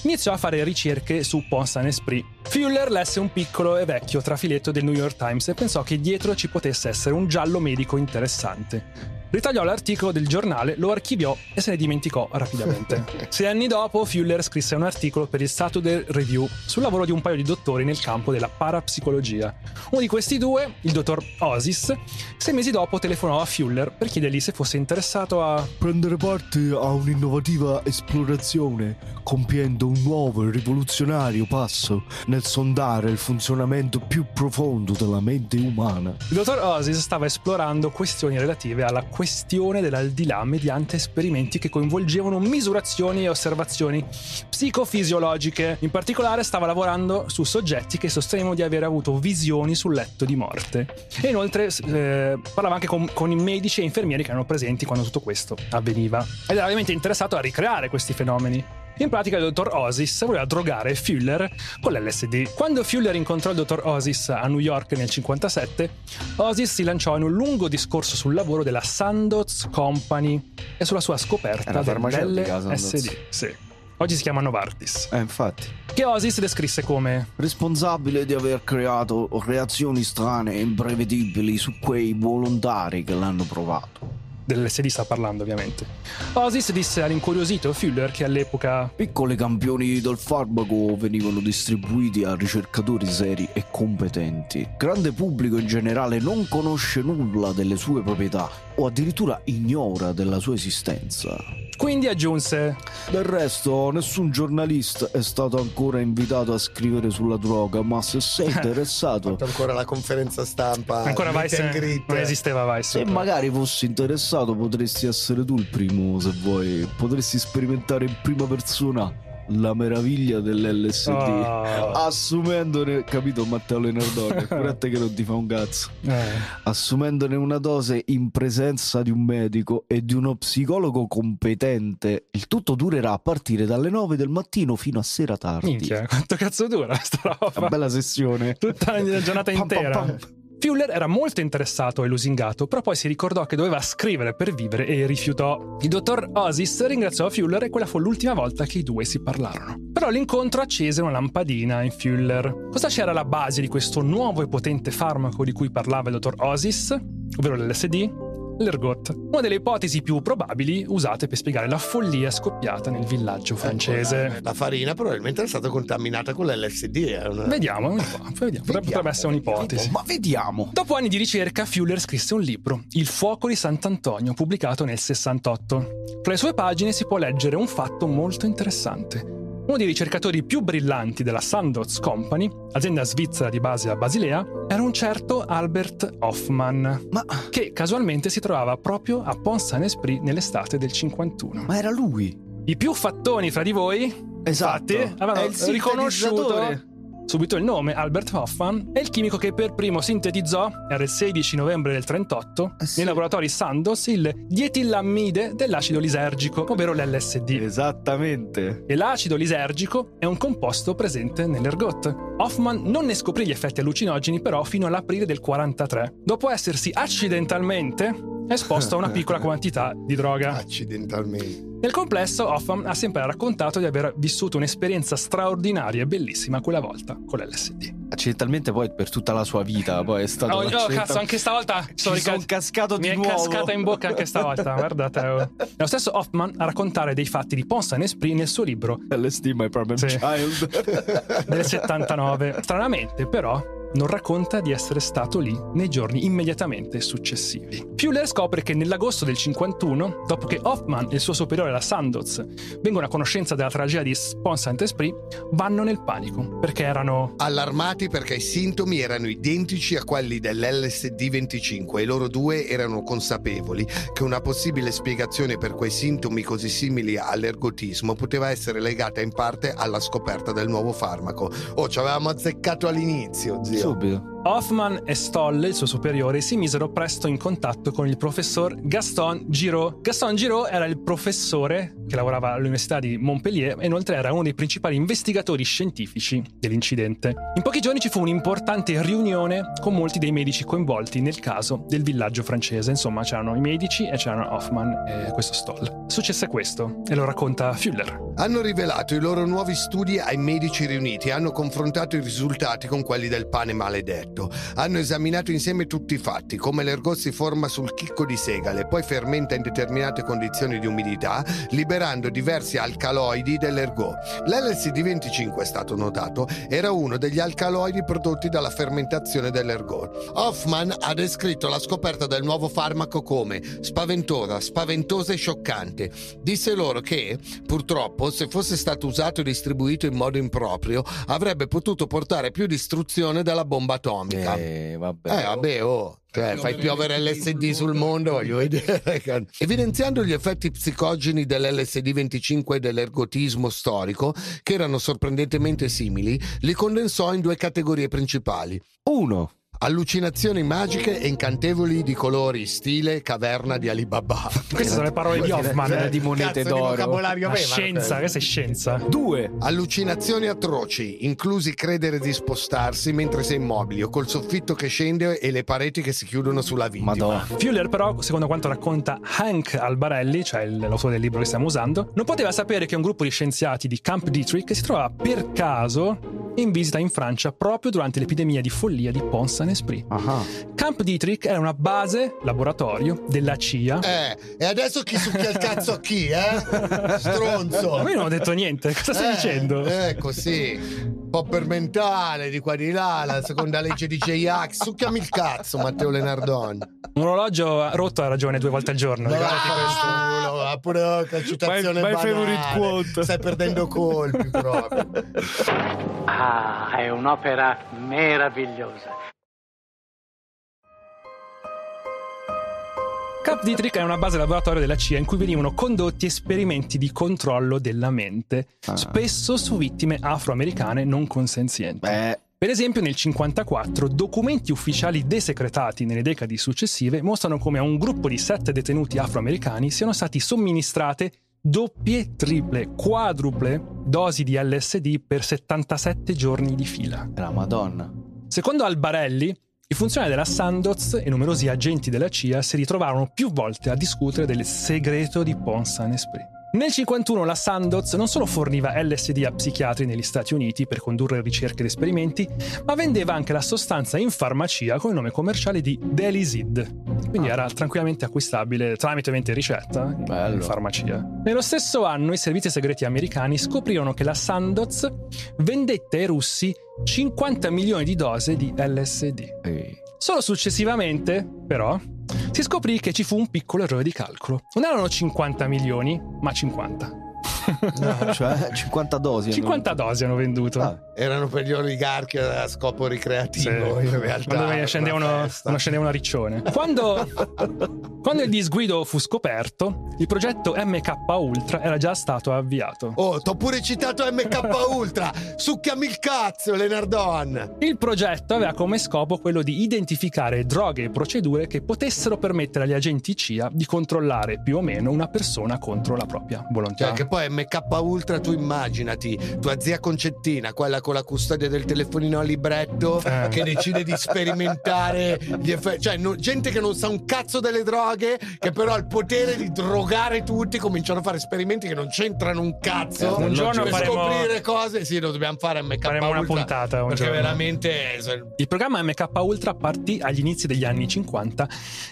iniziò a fare ricerche su Pont-Saint-Esprit. Fuller lesse un piccolo e vecchio trafiletto del New York Times e pensò che dietro ci potesse essere un giallo medico interessante. Ritagliò l'articolo del giornale, lo archiviò e se ne dimenticò rapidamente. Sei anni dopo, Fuller scrisse un articolo per il Saturday Review sul lavoro di un paio di dottori nel campo della parapsicologia. Uno di questi due, il dottor Osis, sei mesi dopo telefonò a Fuller per chiedergli se fosse interessato a Prendere parte a un'innovativa esplorazione, compiendo un nuovo e rivoluzionario passo nel sondare il funzionamento più profondo della mente umana. Il dottor Osis stava esplorando questioni relative alla questione dell'aldilà mediante esperimenti che coinvolgevano misurazioni e osservazioni psicofisiologiche. In particolare stava lavorando su soggetti che sostenevano di aver avuto visioni sul letto di morte. E inoltre eh, parlava anche con, con i medici e infermieri che erano presenti quando tutto questo avveniva. Ed era ovviamente interessato a ricreare questi fenomeni. In pratica il dottor Osis voleva drogare Fuller con l'LSD. Quando Fuller incontrò il dottor Osis a New York nel 57, Osis si lanciò in un lungo discorso sul lavoro della Sandoz Company e sulla sua scoperta dell'LSD. Sì. Oggi si chiama Novartis. Eh, infatti. Che Osis descrisse come Responsabile di aver creato reazioni strane e imprevedibili su quei volontari che l'hanno provato. dell'LSD sta parlando ovviamente. Osis disse all'incuriosito Fuller che all'epoca Piccoli campioni del farmaco venivano distribuiti a ricercatori seri e competenti. Grande pubblico in generale non conosce nulla delle sue proprietà o addirittura ignora della sua esistenza. quindi aggiunse Del resto, nessun giornalista è stato ancora invitato a scrivere sulla droga, ma se sei interessato Fatto ancora la conferenza stampa. ancora Vice non esisteva Vice. Se magari fossi interessato potresti essere tu il primo, se vuoi. Potresti sperimentare in prima persona la meraviglia dell'LSD. Oh. Assumendone, capito Matteo Lenardone, pure a te che non ti fa un cazzo. Eh. Assumendone una dose in presenza di un medico e di uno psicologo competente. Il tutto durerà a partire dalle 9 del mattino fino a sera tardi. Minchia, quanto cazzo dura sta Una roba? bella sessione. Tutta la giornata Pam, pam, intera. pam. Fuller era molto interessato e lusingato, però poi si ricordò che doveva scrivere per vivere e rifiutò. Il dottor Osis ringraziò Fuller e quella fu l'ultima volta che i due si parlarono. Però l'incontro accese una lampadina in Fuller. Cosa c'era alla base di questo nuovo e potente farmaco di cui parlava il dottor Osis, ovvero l'LSD? L'ergot, una delle ipotesi più probabili usate per spiegare la follia scoppiata nel villaggio francese. Ecco, La, la farina probabilmente è stata contaminata con l'LSD. Una... Vediamo, un'ipotesi. Vediamo. Potrebbe- potrebbe essere un'ipotesi. Ma vediamo. Dopo anni di ricerca, Fuller scrisse un libro, Il fuoco di Sant'Antonio, pubblicato nel 68. Fra le sue pagine si può leggere un fatto molto interessante. Uno dei ricercatori più brillanti della Sandoz Company, azienda svizzera di base a Basilea, era un certo Albert Hoffmann, Ma, che casualmente si trovava proprio a Pont-Saint-Esprit nell'estate del 51. ma era lui. I più fattoni fra di voi Esatto. Infatti, avevano riconosciuto. Subito il nome Albert Hoffman e il chimico che per primo sintetizzò, era il 16 novembre del 38, Eh sì. nei laboratori Sandoz, il dietillammide dell'acido lisergico, ovvero l'LSD. Esattamente. E l'acido lisergico è un composto presente nell'ergot. Hoffman non ne scoprì gli effetti allucinogeni però fino all'aprile del 43, dopo essersi accidentalmente esposto a una piccola quantità di droga. Accidentalmente. Nel complesso, Hoffman ha sempre raccontato di aver vissuto un'esperienza straordinaria e bellissima quella volta con l'LSD. Accidentalmente poi per tutta la sua vita poi è stato Oh, oh, cazzo, anche stavolta sono rica- cascato di Mi è nuovo. cascata in bocca anche stavolta, guardate. oh. È lo stesso Hoffman a raccontare dei fatti di Pons Esprit nel suo libro LSD my problem Sì. child. del 79. Stranamente, però, non racconta di essere stato lì nei giorni immediatamente successivi. Fuller scopre che nell'agosto del 51, dopo che Hoffman e il suo superiore, la Sandoz, vengono a conoscenza della tragedia di Pons Esprit, vanno nel panico perché erano Allarmati perché i sintomi erano identici a quelli dell'LSD-25 e loro due erano consapevoli che una possibile spiegazione per quei sintomi così simili all'ergotismo poteva essere legata in parte alla scoperta del nuovo farmaco. Oh, ci avevamo azzeccato all'inizio, zio. Subito. Hoffman e Stoll, il suo superiore, si misero presto in contatto con il professor Gaston Giraud. Gaston Giraud era il professore che lavorava all'Università di Montpellier e inoltre era uno dei principali investigatori scientifici dell'incidente. In pochi giorni ci fu un'importante riunione con molti dei medici coinvolti nel caso del villaggio francese. Insomma, c'erano i medici e c'erano Hoffman e questo Stoll. Successe questo e lo racconta Fuller. Hanno rivelato i loro nuovi studi ai medici riuniti e hanno confrontato i risultati con quelli del pane maledetto. Hanno esaminato insieme tutti i fatti, come l'ergot si forma sul chicco di segale, poi fermenta in determinate condizioni di umidità, liberando diversi alcaloidi dell'ergot. L'LSD25 è stato notato, era uno degli alcaloidi prodotti dalla fermentazione dell'ergot. Hoffman ha descritto la scoperta del nuovo farmaco come spaventosa, spaventosa e scioccante. Disse loro che, purtroppo, se fosse stato usato e distribuito in modo improprio, avrebbe potuto portare più distruzione della bomba atomica. Eh, vabbè. Eh, vabbè, oh. Cioè, fai piovere LSD sul mondo, voglio vedere. Evidenziando gli effetti psicogeni dell'LSD25 e dell'ergotismo storico, che erano sorprendentemente simili, li condensò in due categorie principali. Uno. Allucinazioni magiche e incantevoli di colori stile caverna di Alibaba. Queste sono le parole di Hoffman. Eh, di monete Cazzo di d'oro. vocabolario La aveva, scienza, questa è scienza. Due. Allucinazioni atroci, inclusi credere di spostarsi mentre sei immobili o col soffitto che scende e le pareti che si chiudono sulla vittima. Madonna. Fuller però, secondo quanto racconta Hank Albarelli, cioè il- l'autore del libro che stiamo usando, non poteva sapere che un gruppo di scienziati di Camp Dietrich si trovava per caso in visita in Francia proprio durante l'epidemia di follia di Pont-Saint-Esprit. Ah. Camp Dietrich era una base, laboratorio, della CIA. Eh, e adesso chi succhia il cazzo a chi, eh? Stronzo. Ma io non ho detto niente, cosa stai Eh, dicendo? Eh, così. Un po' per mentale di qua di là, la seconda legge di J-Ax. Succhiami il cazzo, Matteo Lenardon. Un orologio rotto ha ragione due volte al giorno. ricordati questo. Vaffanculo, ha pure la citazione My- my favorite quote. Stai perdendo colpi proprio. Ah, è un'opera meravigliosa. Camp Dietrich è una base laboratorio della CIA in cui venivano condotti esperimenti di controllo della mente, Ah. spesso su vittime afroamericane non consenzienti. Beh, Per esempio, nel 1954, documenti ufficiali desecretati nelle decadi successive mostrano come a un gruppo di sette detenuti afroamericani siano stati somministrate doppie, triple, quadruple dosi di LSD per 77 giorni di fila. la madonna. Secondo Albarelli, i funzionari della Sandoz e numerosi agenti della CIA si ritrovarono più volte a discutere del segreto di Pont-Saint-Esprit. Nel 1951 la Sandoz non solo forniva LSD a psichiatri negli Stati Uniti per condurre ricerche ed esperimenti, ma vendeva anche la sostanza in farmacia con il nome commerciale di Delisid. Quindi era tranquillamente acquistabile tramite ovviamente ricetta in- in Bello. farmacia. Nello stesso anno i servizi segreti americani scoprirono che la Sandoz vendette ai russi 50 milioni di dosi di LSD. Solo successivamente, però, si scoprì che ci fu un piccolo errore di calcolo. Non erano 50 milioni, ma 50. Cioè, 50 dosi. hanno- 50 dosi hanno venduto. Ah, Erano per gli oligarchi a scopo Sì. ricreativo. In realtà, quando scendevano, quando scendevano a riccione. Quando, quando il disguido fu scoperto, il progetto MK Ultra era già stato avviato. Oh, t'ho pure citato MK Ultra. Succhiami il cazzo, Lenardon. Il progetto aveva come scopo quello di identificare droghe e procedure che potessero permettere agli agenti CIA di controllare più o meno una persona contro la propria volontà. Cioè, poi MK Ultra, tu immaginati tua zia Concettina, quella con la custodia del telefonino a libretto, Eh. che decide di sperimentare gli effetti. Cioè, no- gente che non sa un cazzo delle droghe, che però ha il potere di drogare tutti, cominciano a fare esperimenti che non c'entrano un cazzo. Un giorno per faremo- scoprire cose. Sì, lo dobbiamo fare MK Faremo una Ultra, puntata un Perché giorno. veramente. Il programma MK Ultra partì agli inizi degli anni 50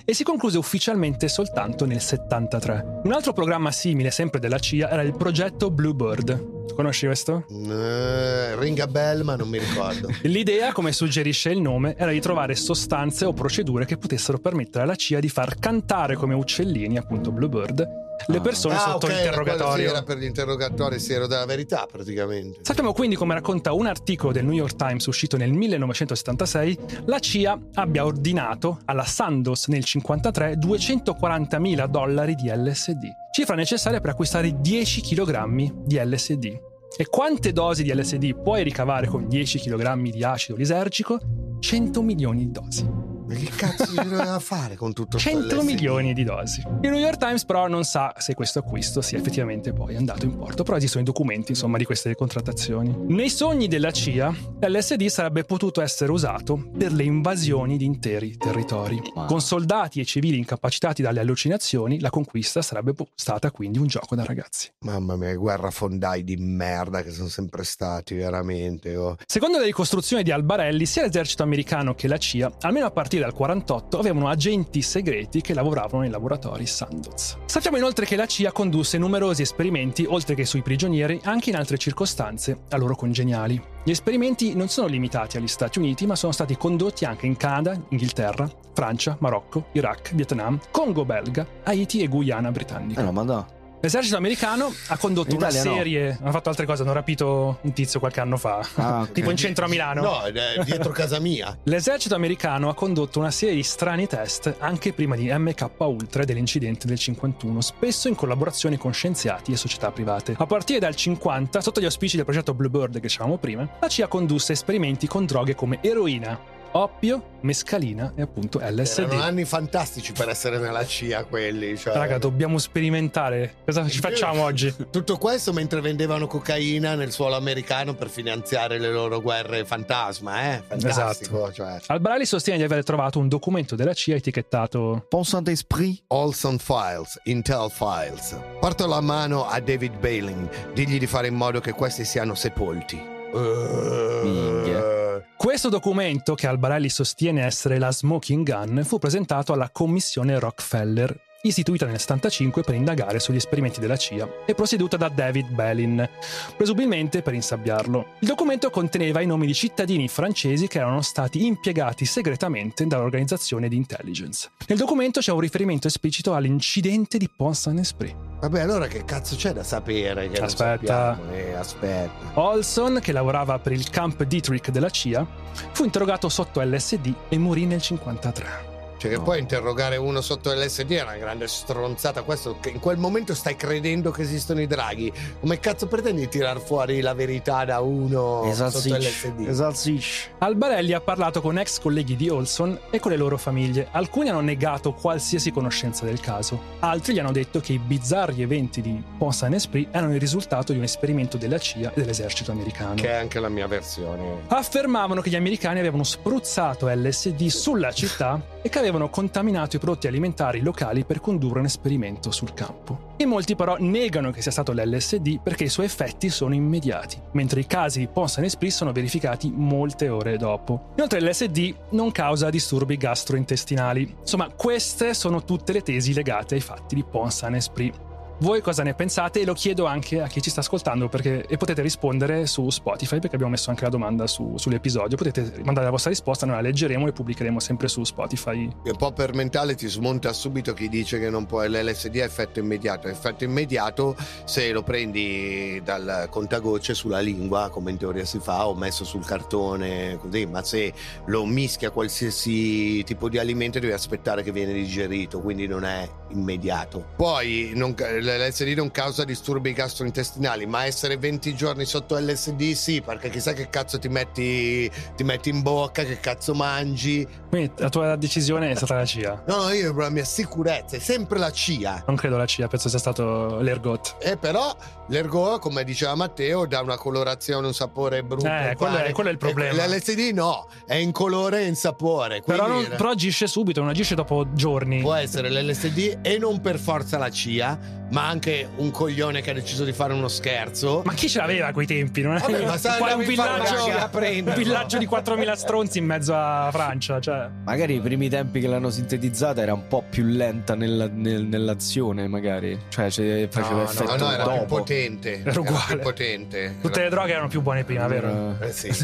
e si concluse ufficialmente soltanto nel 73. Un altro programma simile, sempre della CIA, era il progetto Bluebird. Conosci questo? Eh, ring a bell, ma non mi ricordo. L'idea, come suggerisce il nome, era di trovare sostanze o procedure che potessero permettere alla CIA di far cantare come uccellini, appunto Bluebird, le persone Ah, sotto ok, era quello, interrogatorio. sì, era per gli interrogatori, sì, era della verità praticamente. Sappiamo quindi, come racconta un articolo del New York Times uscito nel 1976, la CIA abbia ordinato alla Sandoz nel 1953 240.000 dollari di LSD, cifra necessaria per acquistare 10 kg di LSD. E quante dosi di LSD puoi ricavare con 10 kg di acido lisergico? 100 milioni di dosi. Ma che cazzo si doveva fare con tutto sto 100 LSD? milioni di dosi. Il New York Times però non sa se questo acquisto sia effettivamente poi andato in porto, però esistono i documenti insomma di queste contrattazioni. Nei sogni della CIA, l'LSD sarebbe potuto essere usato per le invasioni di interi territori. Con soldati e civili incapacitati dalle allucinazioni, la conquista sarebbe stata quindi un gioco da ragazzi. Mamma mia, guerrafondai di merda che sono sempre stati, veramente. oh. Secondo le ricostruzioni di Albarelli, sia l'esercito americano che la CIA, almeno a partire dal 48, avevano agenti segreti che lavoravano nei laboratori Sandoz. Sappiamo inoltre che la CIA condusse numerosi esperimenti, oltre che sui prigionieri, anche in altre circostanze a loro congeniali. Gli esperimenti non sono limitati agli Stati Uniti, ma sono stati condotti anche in Canada, Inghilterra, Francia, Marocco, Iraq, Vietnam, Congo belga, Haiti e Guyana britannica. Eh no, ma no. L'esercito americano ha condotto una Italia no. serie, hanno fatto altre cose, hanno rapito un tizio qualche anno fa, Ah, ok. tipo in centro a Milano. No, dietro casa mia. L'esercito americano ha condotto una serie di strani test anche prima di MK Ultra e dell'incidente del 51, spesso in collaborazione con scienziati e società private. A partire dal 50, sotto gli auspici del progetto Bluebird che dicevamo prima, la CIA condusse esperimenti con droghe come eroina, oppio, mescalina e appunto LSD. Erano anni fantastici per essere nella CIA quelli. Cioè... Raga, dobbiamo sperimentare. Cosa ci facciamo oggi? Tutto questo mentre vendevano cocaina nel suolo americano per finanziare le loro guerre fantasma, eh? Fantastico, cioè. Albarelli sostiene di aver trovato un documento della CIA etichettato Bon Saint-Esprit. Olson Files, Intel Files. Porto la mano a David Bailing, digli di fare in modo che questi siano sepolti. Minchia. Questo documento, che Albarelli sostiene essere la smoking gun, fu presentato alla commissione Rockefeller, istituita nel 75 per indagare sugli esperimenti della CIA e presieduta da David Bellin, presumibilmente per insabbiarlo. Il documento conteneva i nomi di cittadini francesi che erano stati impiegati segretamente dall'organizzazione di intelligence. Nel documento c'è un riferimento esplicito all'incidente di Pont-Saint-Esprit. Vabbè, allora che cazzo c'è da sapere? Che Aspetta. sappiamo? Eh, aspetta. Olson, che lavorava per il Camp Dietrich della CIA, fu interrogato sotto LSD e morì nel 1953. Cioè, che poi interrogare uno sotto LSD è una grande stronzata. Questo che in quel momento stai credendo che esistono i draghi. Come cazzo pretendi di tirar fuori la verità da uno Esatto, sotto. LSD? Esalsich. Albarelli ha parlato con ex colleghi di Olson e con le loro famiglie. Alcuni hanno negato qualsiasi conoscenza del caso, altri gli hanno detto che i bizzarri eventi di Pont Saint-Esprit erano il risultato di un esperimento della CIA e dell'esercito americano. Che è anche la mia versione. Affermavano che gli americani avevano spruzzato LSD sulla città e che avevano contaminato i prodotti alimentari locali per condurre un esperimento sul campo. E molti però negano che sia stato l'LSD perché i suoi effetti sono immediati, mentre i casi di Pont Saint-Esprit sono verificati molte ore dopo. Inoltre l'LSD non causa disturbi gastrointestinali. Insomma, queste sono tutte le tesi legate ai fatti di Pont Saint-Esprit. Voi cosa ne pensate? E lo chiedo anche a chi ci sta ascoltando perché, e potete rispondere su Spotify perché abbiamo messo anche la domanda su- sull'episodio. Potete mandare la vostra risposta, noi la leggeremo e pubblicheremo sempre su Spotify. Un po' per mentale ti smonta subito chi dice che non può l'LSD è effetto immediato. Effetto immediato se lo prendi dal contagocce sulla lingua, come in teoria si fa, o messo sul cartone, così, ma se lo mischi a qualsiasi tipo di alimento devi aspettare che viene digerito, quindi non è immediato. Poi non l'LSD non causa disturbi gastrointestinali, ma essere 20 giorni sotto LSD sì, perché chissà che cazzo ti metti, ti metti in bocca, che cazzo mangi. Quindi la tua decisione è stata la CIA. No, no, io la mia sicurezza è sempre la CIA. Non credo la CIA, penso sia stato l'ergot. E però l'ergot, come diceva Matteo, dà una colorazione, un sapore brutto. Eh, quello è- quello è il problema. L'LSD no, è incolore e in sapore. Però, non- però agisce subito, non agisce dopo giorni. Può essere l'LSD e non per forza la CIA, ma anche un coglione che ha deciso di fare uno scherzo. Ma chi ce l'aveva a quei tempi? Non è Vabbè, ma sai, un villaggio, un villaggio di 4.000 stronzi in mezzo a Francia. Cioè. Magari i primi tempi che l'hanno sintetizzata era un po' più lenta nella- nel- nell'azione, magari. Cioè, se faceva No, effetto no, no, era più dopo. Potente. Era uguale. più potente. Tutte le droghe erano più buone prima, vero? Eh sì.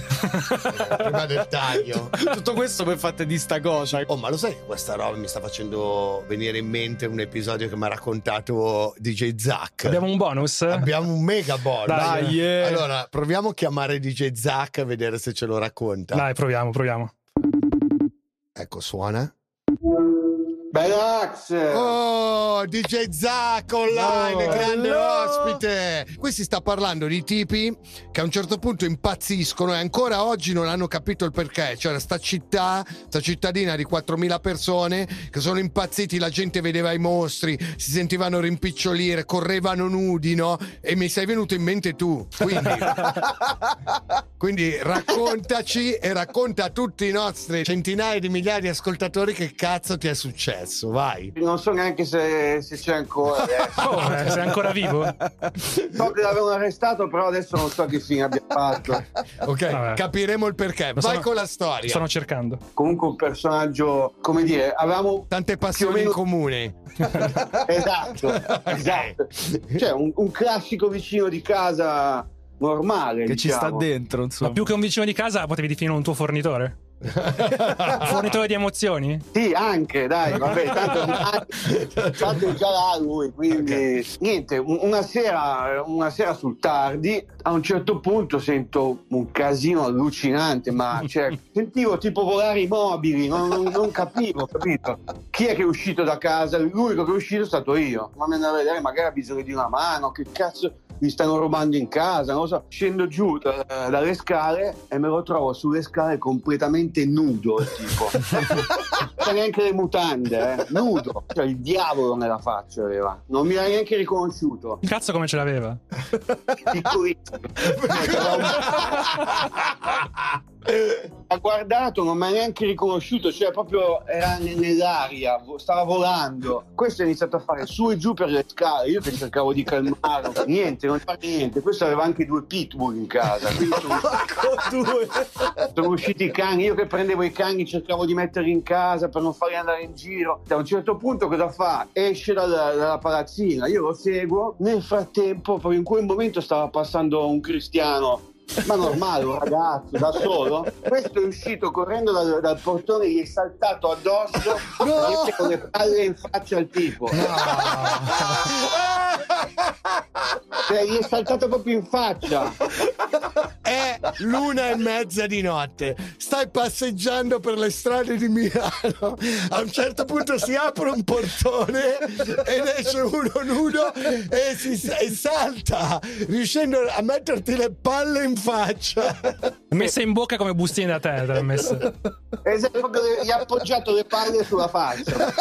Prima del taglio. Tutto questo per fatte di sta cosa. Oh, ma lo sai che questa roba mi sta facendo venire in mente un episodio che mi ha raccontato DJ Zack. Abbiamo un bonus? Abbiamo un mega bonus. Dai, eh. Allora, proviamo a chiamare DJ Zack e vedere se ce lo racconta. Dai, proviamo, proviamo. Ecco, suona. Belax! Oh, DJ Zack online, Oh, grande hello. ospite. Qui si sta parlando di tipi che a un certo punto impazziscono e ancora oggi non hanno capito il perché. C'era sta città, sta cittadina di 4.000 persone che sono impazziti, la gente vedeva i mostri, si sentivano rimpicciolire, correvano nudi, no? E mi sei venuto in mente tu. Quindi, quindi raccontaci e racconta a tutti i nostri centinaia di migliaia di ascoltatori che cazzo ti è successo. Vai. Non so neanche se, se c'è ancora. adesso. Oh, eh, sei ancora vivo? So che l'avevano arrestato, però adesso non so che fine abbia fatto. Ok, Vabbè. capiremo il perché. Lo Vai stanno- con la storia. Stanno cercando. Comunque un personaggio, come dire, avevamo Tante passioni Più o in meno- comune. esatto, esatto. Cioè un, un classico vicino di casa normale. Che ci sta diciamo. dentro, insomma. Ma più che un vicino di casa potevi definire un tuo fornitore? Fornitore di emozioni? Sì, anche, dai, vabbè, tanto, tanto è già là lui, quindi niente, un- una sera, una sera sul tardi, a un certo punto sento un casino allucinante, ma cioè, sentivo tipo volare i mobili, non, non- non capivo, capito? Chi è che è uscito da casa? L'unico che è uscito è stato io, ma mi andavo a vedere, magari ha bisogno di una mano, che cazzo mi stanno rubando in casa, non lo so. Scendo giù da- dalle scale e me lo trovo sulle scale completamente nudo, il tipo. Senza neanche le mutande, eh. nudo. Cioè il diavolo nella faccia aveva. Non mi ha neanche riconosciuto. Il cazzo come ce l'aveva? Piccolissimo. ha guardato, non mi ha neanche riconosciuto, cioè proprio era ne- nell'aria, stava volando. Questo ha iniziato a fare su e giù per le scale. Io che cercavo di calmarlo, niente, non fa niente. Questo aveva anche due pitbull in casa. Quindi sono, sono usciti i cani. Io che prendevo i cani, cercavo di metterli in casa per non farli andare in giro. A un certo punto, cosa fa? Esce dalla, dalla palazzina, io lo seguo. Nel frattempo, proprio in quel momento, stava passando un cristiano ma normale, un ragazzo da solo. Questo è uscito correndo dal, dal portone, gli è saltato addosso e con le palle in faccia al tipo. Cioè, gli è saltato proprio in faccia. È l'una e mezza di notte. Stai passeggiando per le strade di Milano. A un certo punto si apre un portone ed esce uno nudo e, si, e salta, riuscendo a metterti le palle in faccia. Messa in bocca come bustine da tè, te l'ha messa. Esatto, proprio le- gli ha appoggiato le palle sulla faccia.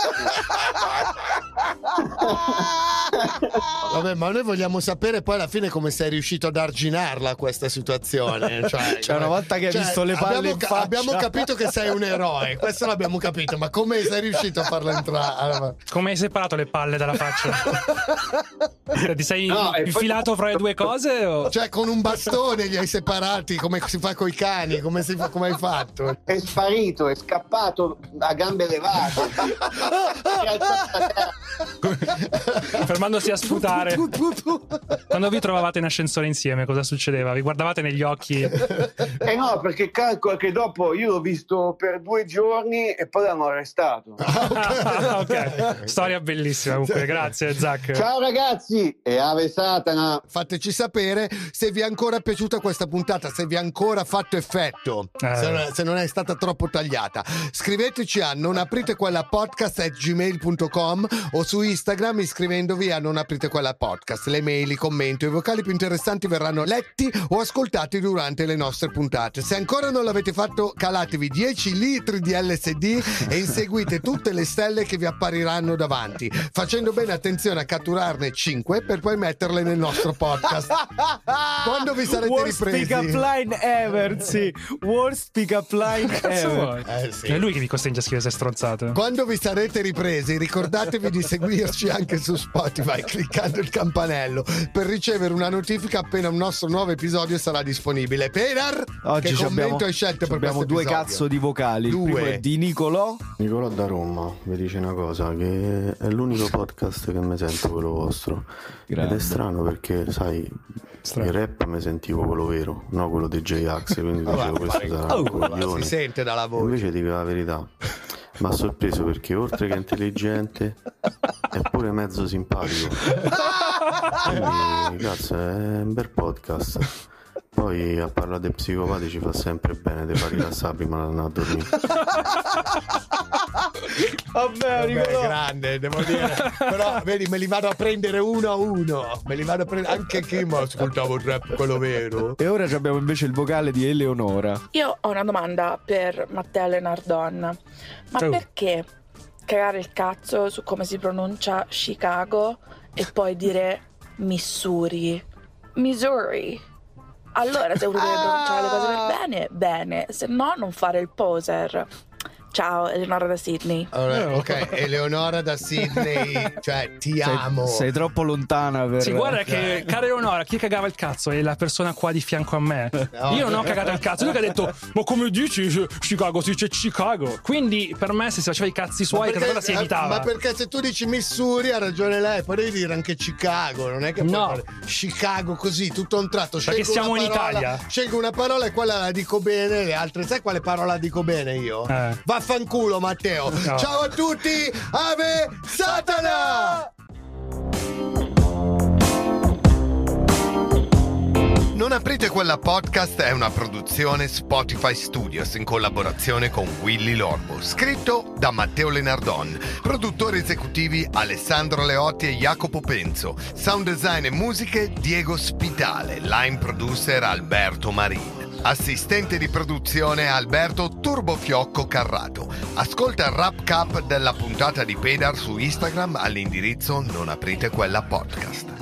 Vabbè, ma noi vogliamo sapere poi alla fine come sei riuscito ad arginarla questa situazione. Cioè, Cioè, una volta che hai visto le palle abbiamo, in faccia- abbiamo capito che sei un eroe, questo l'abbiamo capito, ma come sei riuscito a farla entrare? Come hai separato le palle dalla faccia? Ti sei No, e poi- infilato fra le due cose? O... Cioè, con un bastone li hai separati come si fa con i cani? Come, si fa- come hai fatto? È sparito, è scappato a gambe levate. Fermandosi a sputare. Quando vi trovavate in ascensore insieme, cosa succedeva? Vi guardavate negli occhi? Eh no, perché calcola che dopo io l'ho visto per due giorni e poi l'hanno arrestato. Ah, ok, storia bellissima. Comunque, grazie, Zach. Ciao ragazzi e Ave Satana. Fateci sapere se vi è ancora piaciuta questa puntata, se vi ha ancora fatto effetto, Eh. se, non, se non è stata troppo tagliata. Scriveteci a non aprite quella podcast at gmail.com o su Instagram iscrivendovi a non aprite aprite quella podcast. Le mail, i commenti, i vocali più interessanti verranno letti o ascoltati durante le nostre puntate. Se ancora non l'avete fatto, calatevi 10 litri di LSD e inseguite tutte le stelle che vi appariranno davanti, facendo bene attenzione a catturarne 5 per poi metterle nel nostro podcast. Quando vi sarete Worst ripresi? pick up line ever, sì. Worst pick up line ever. Eh, sì. È lui che vi costringe a scrivere queste stronzate. Quando vi sarete ripresi, ricordatevi di seguirci anche su Spotify cliccando il campanello per ricevere una notifica appena un nostro nuovo episodio sarà disponibile. Pedar, Oggi che abbiamo, hai scelto per abbiamo due episodio? cazzo di vocali. Due. primo è di Nicolò. Nicolò da Roma vi dice una cosa che è l'unico podcast che mi sento quello vostro Grande. ed è strano perché sai il rap mi sentivo quello vero non quello di J-Ax quindi dicevo questo sarà un Oh, si coglione sente dalla voce. invece dico la verità mi ha sorpreso perché oltre che intelligente è pure mezzo simpatico. Quindi cazzo è un bel podcast poi a parlare di psicopatici fa sempre bene ti fa rilassare prima di andare a dormire Vabbè, Vabbè, grande, devo dire. Però, vedi, me li vado a prendere uno a uno. Me li vado a prendere anche chi ma ascoltavo il rap, quello vero. E ora ci abbiamo invece il vocale di Eleonora. Io ho una domanda per Matteo Lenardon. Ma Ciao. perché cagare il cazzo su come si pronuncia Chicago e poi dire Missouri? Missouri. Allora, se uno deve pronunciare le cose per bene, bene, se no non fare il poser. Ciao, Eleonora da Sydney. Allora, ok, Eleonora da Sydney, cioè ti amo. Sei troppo lontana per... Sì, guarda che, cara Eleonora, chi cagava il cazzo è la persona qua di fianco a me. Io non ho cagato il cazzo, lui che ha detto, ma come dici Chicago, si dice Chicago. Quindi per me se si faceva i cazzi suoi, che cosa si eh, evitava. ma perché se tu dici Missouri ha ragione lei, poi devi dire anche Chicago, non è che puoi No. fare Chicago così tutto a un tratto. Perché Scelgo siamo una in parola- Italia. Scelgo una parola e quella la dico bene, le altre sai quale parola dico bene io? Eh. Vaffanculo Matteo. No. Ciao a tutti, Ave Satana! Non aprite quella podcast è una produzione Spotify Studios in collaborazione con Willy Lorbo. Scritto da Matteo Lenardon. Produttori esecutivi Alessandro Leotti e Jacopo Penzo. Sound design e musiche Diego Spitale. Line producer Alberto Marin. Assistente di produzione Alberto Turbofiocco Carrato. Ascolta il rap cap della puntata di Pedar su Instagram all'indirizzo non aprite quella podcast.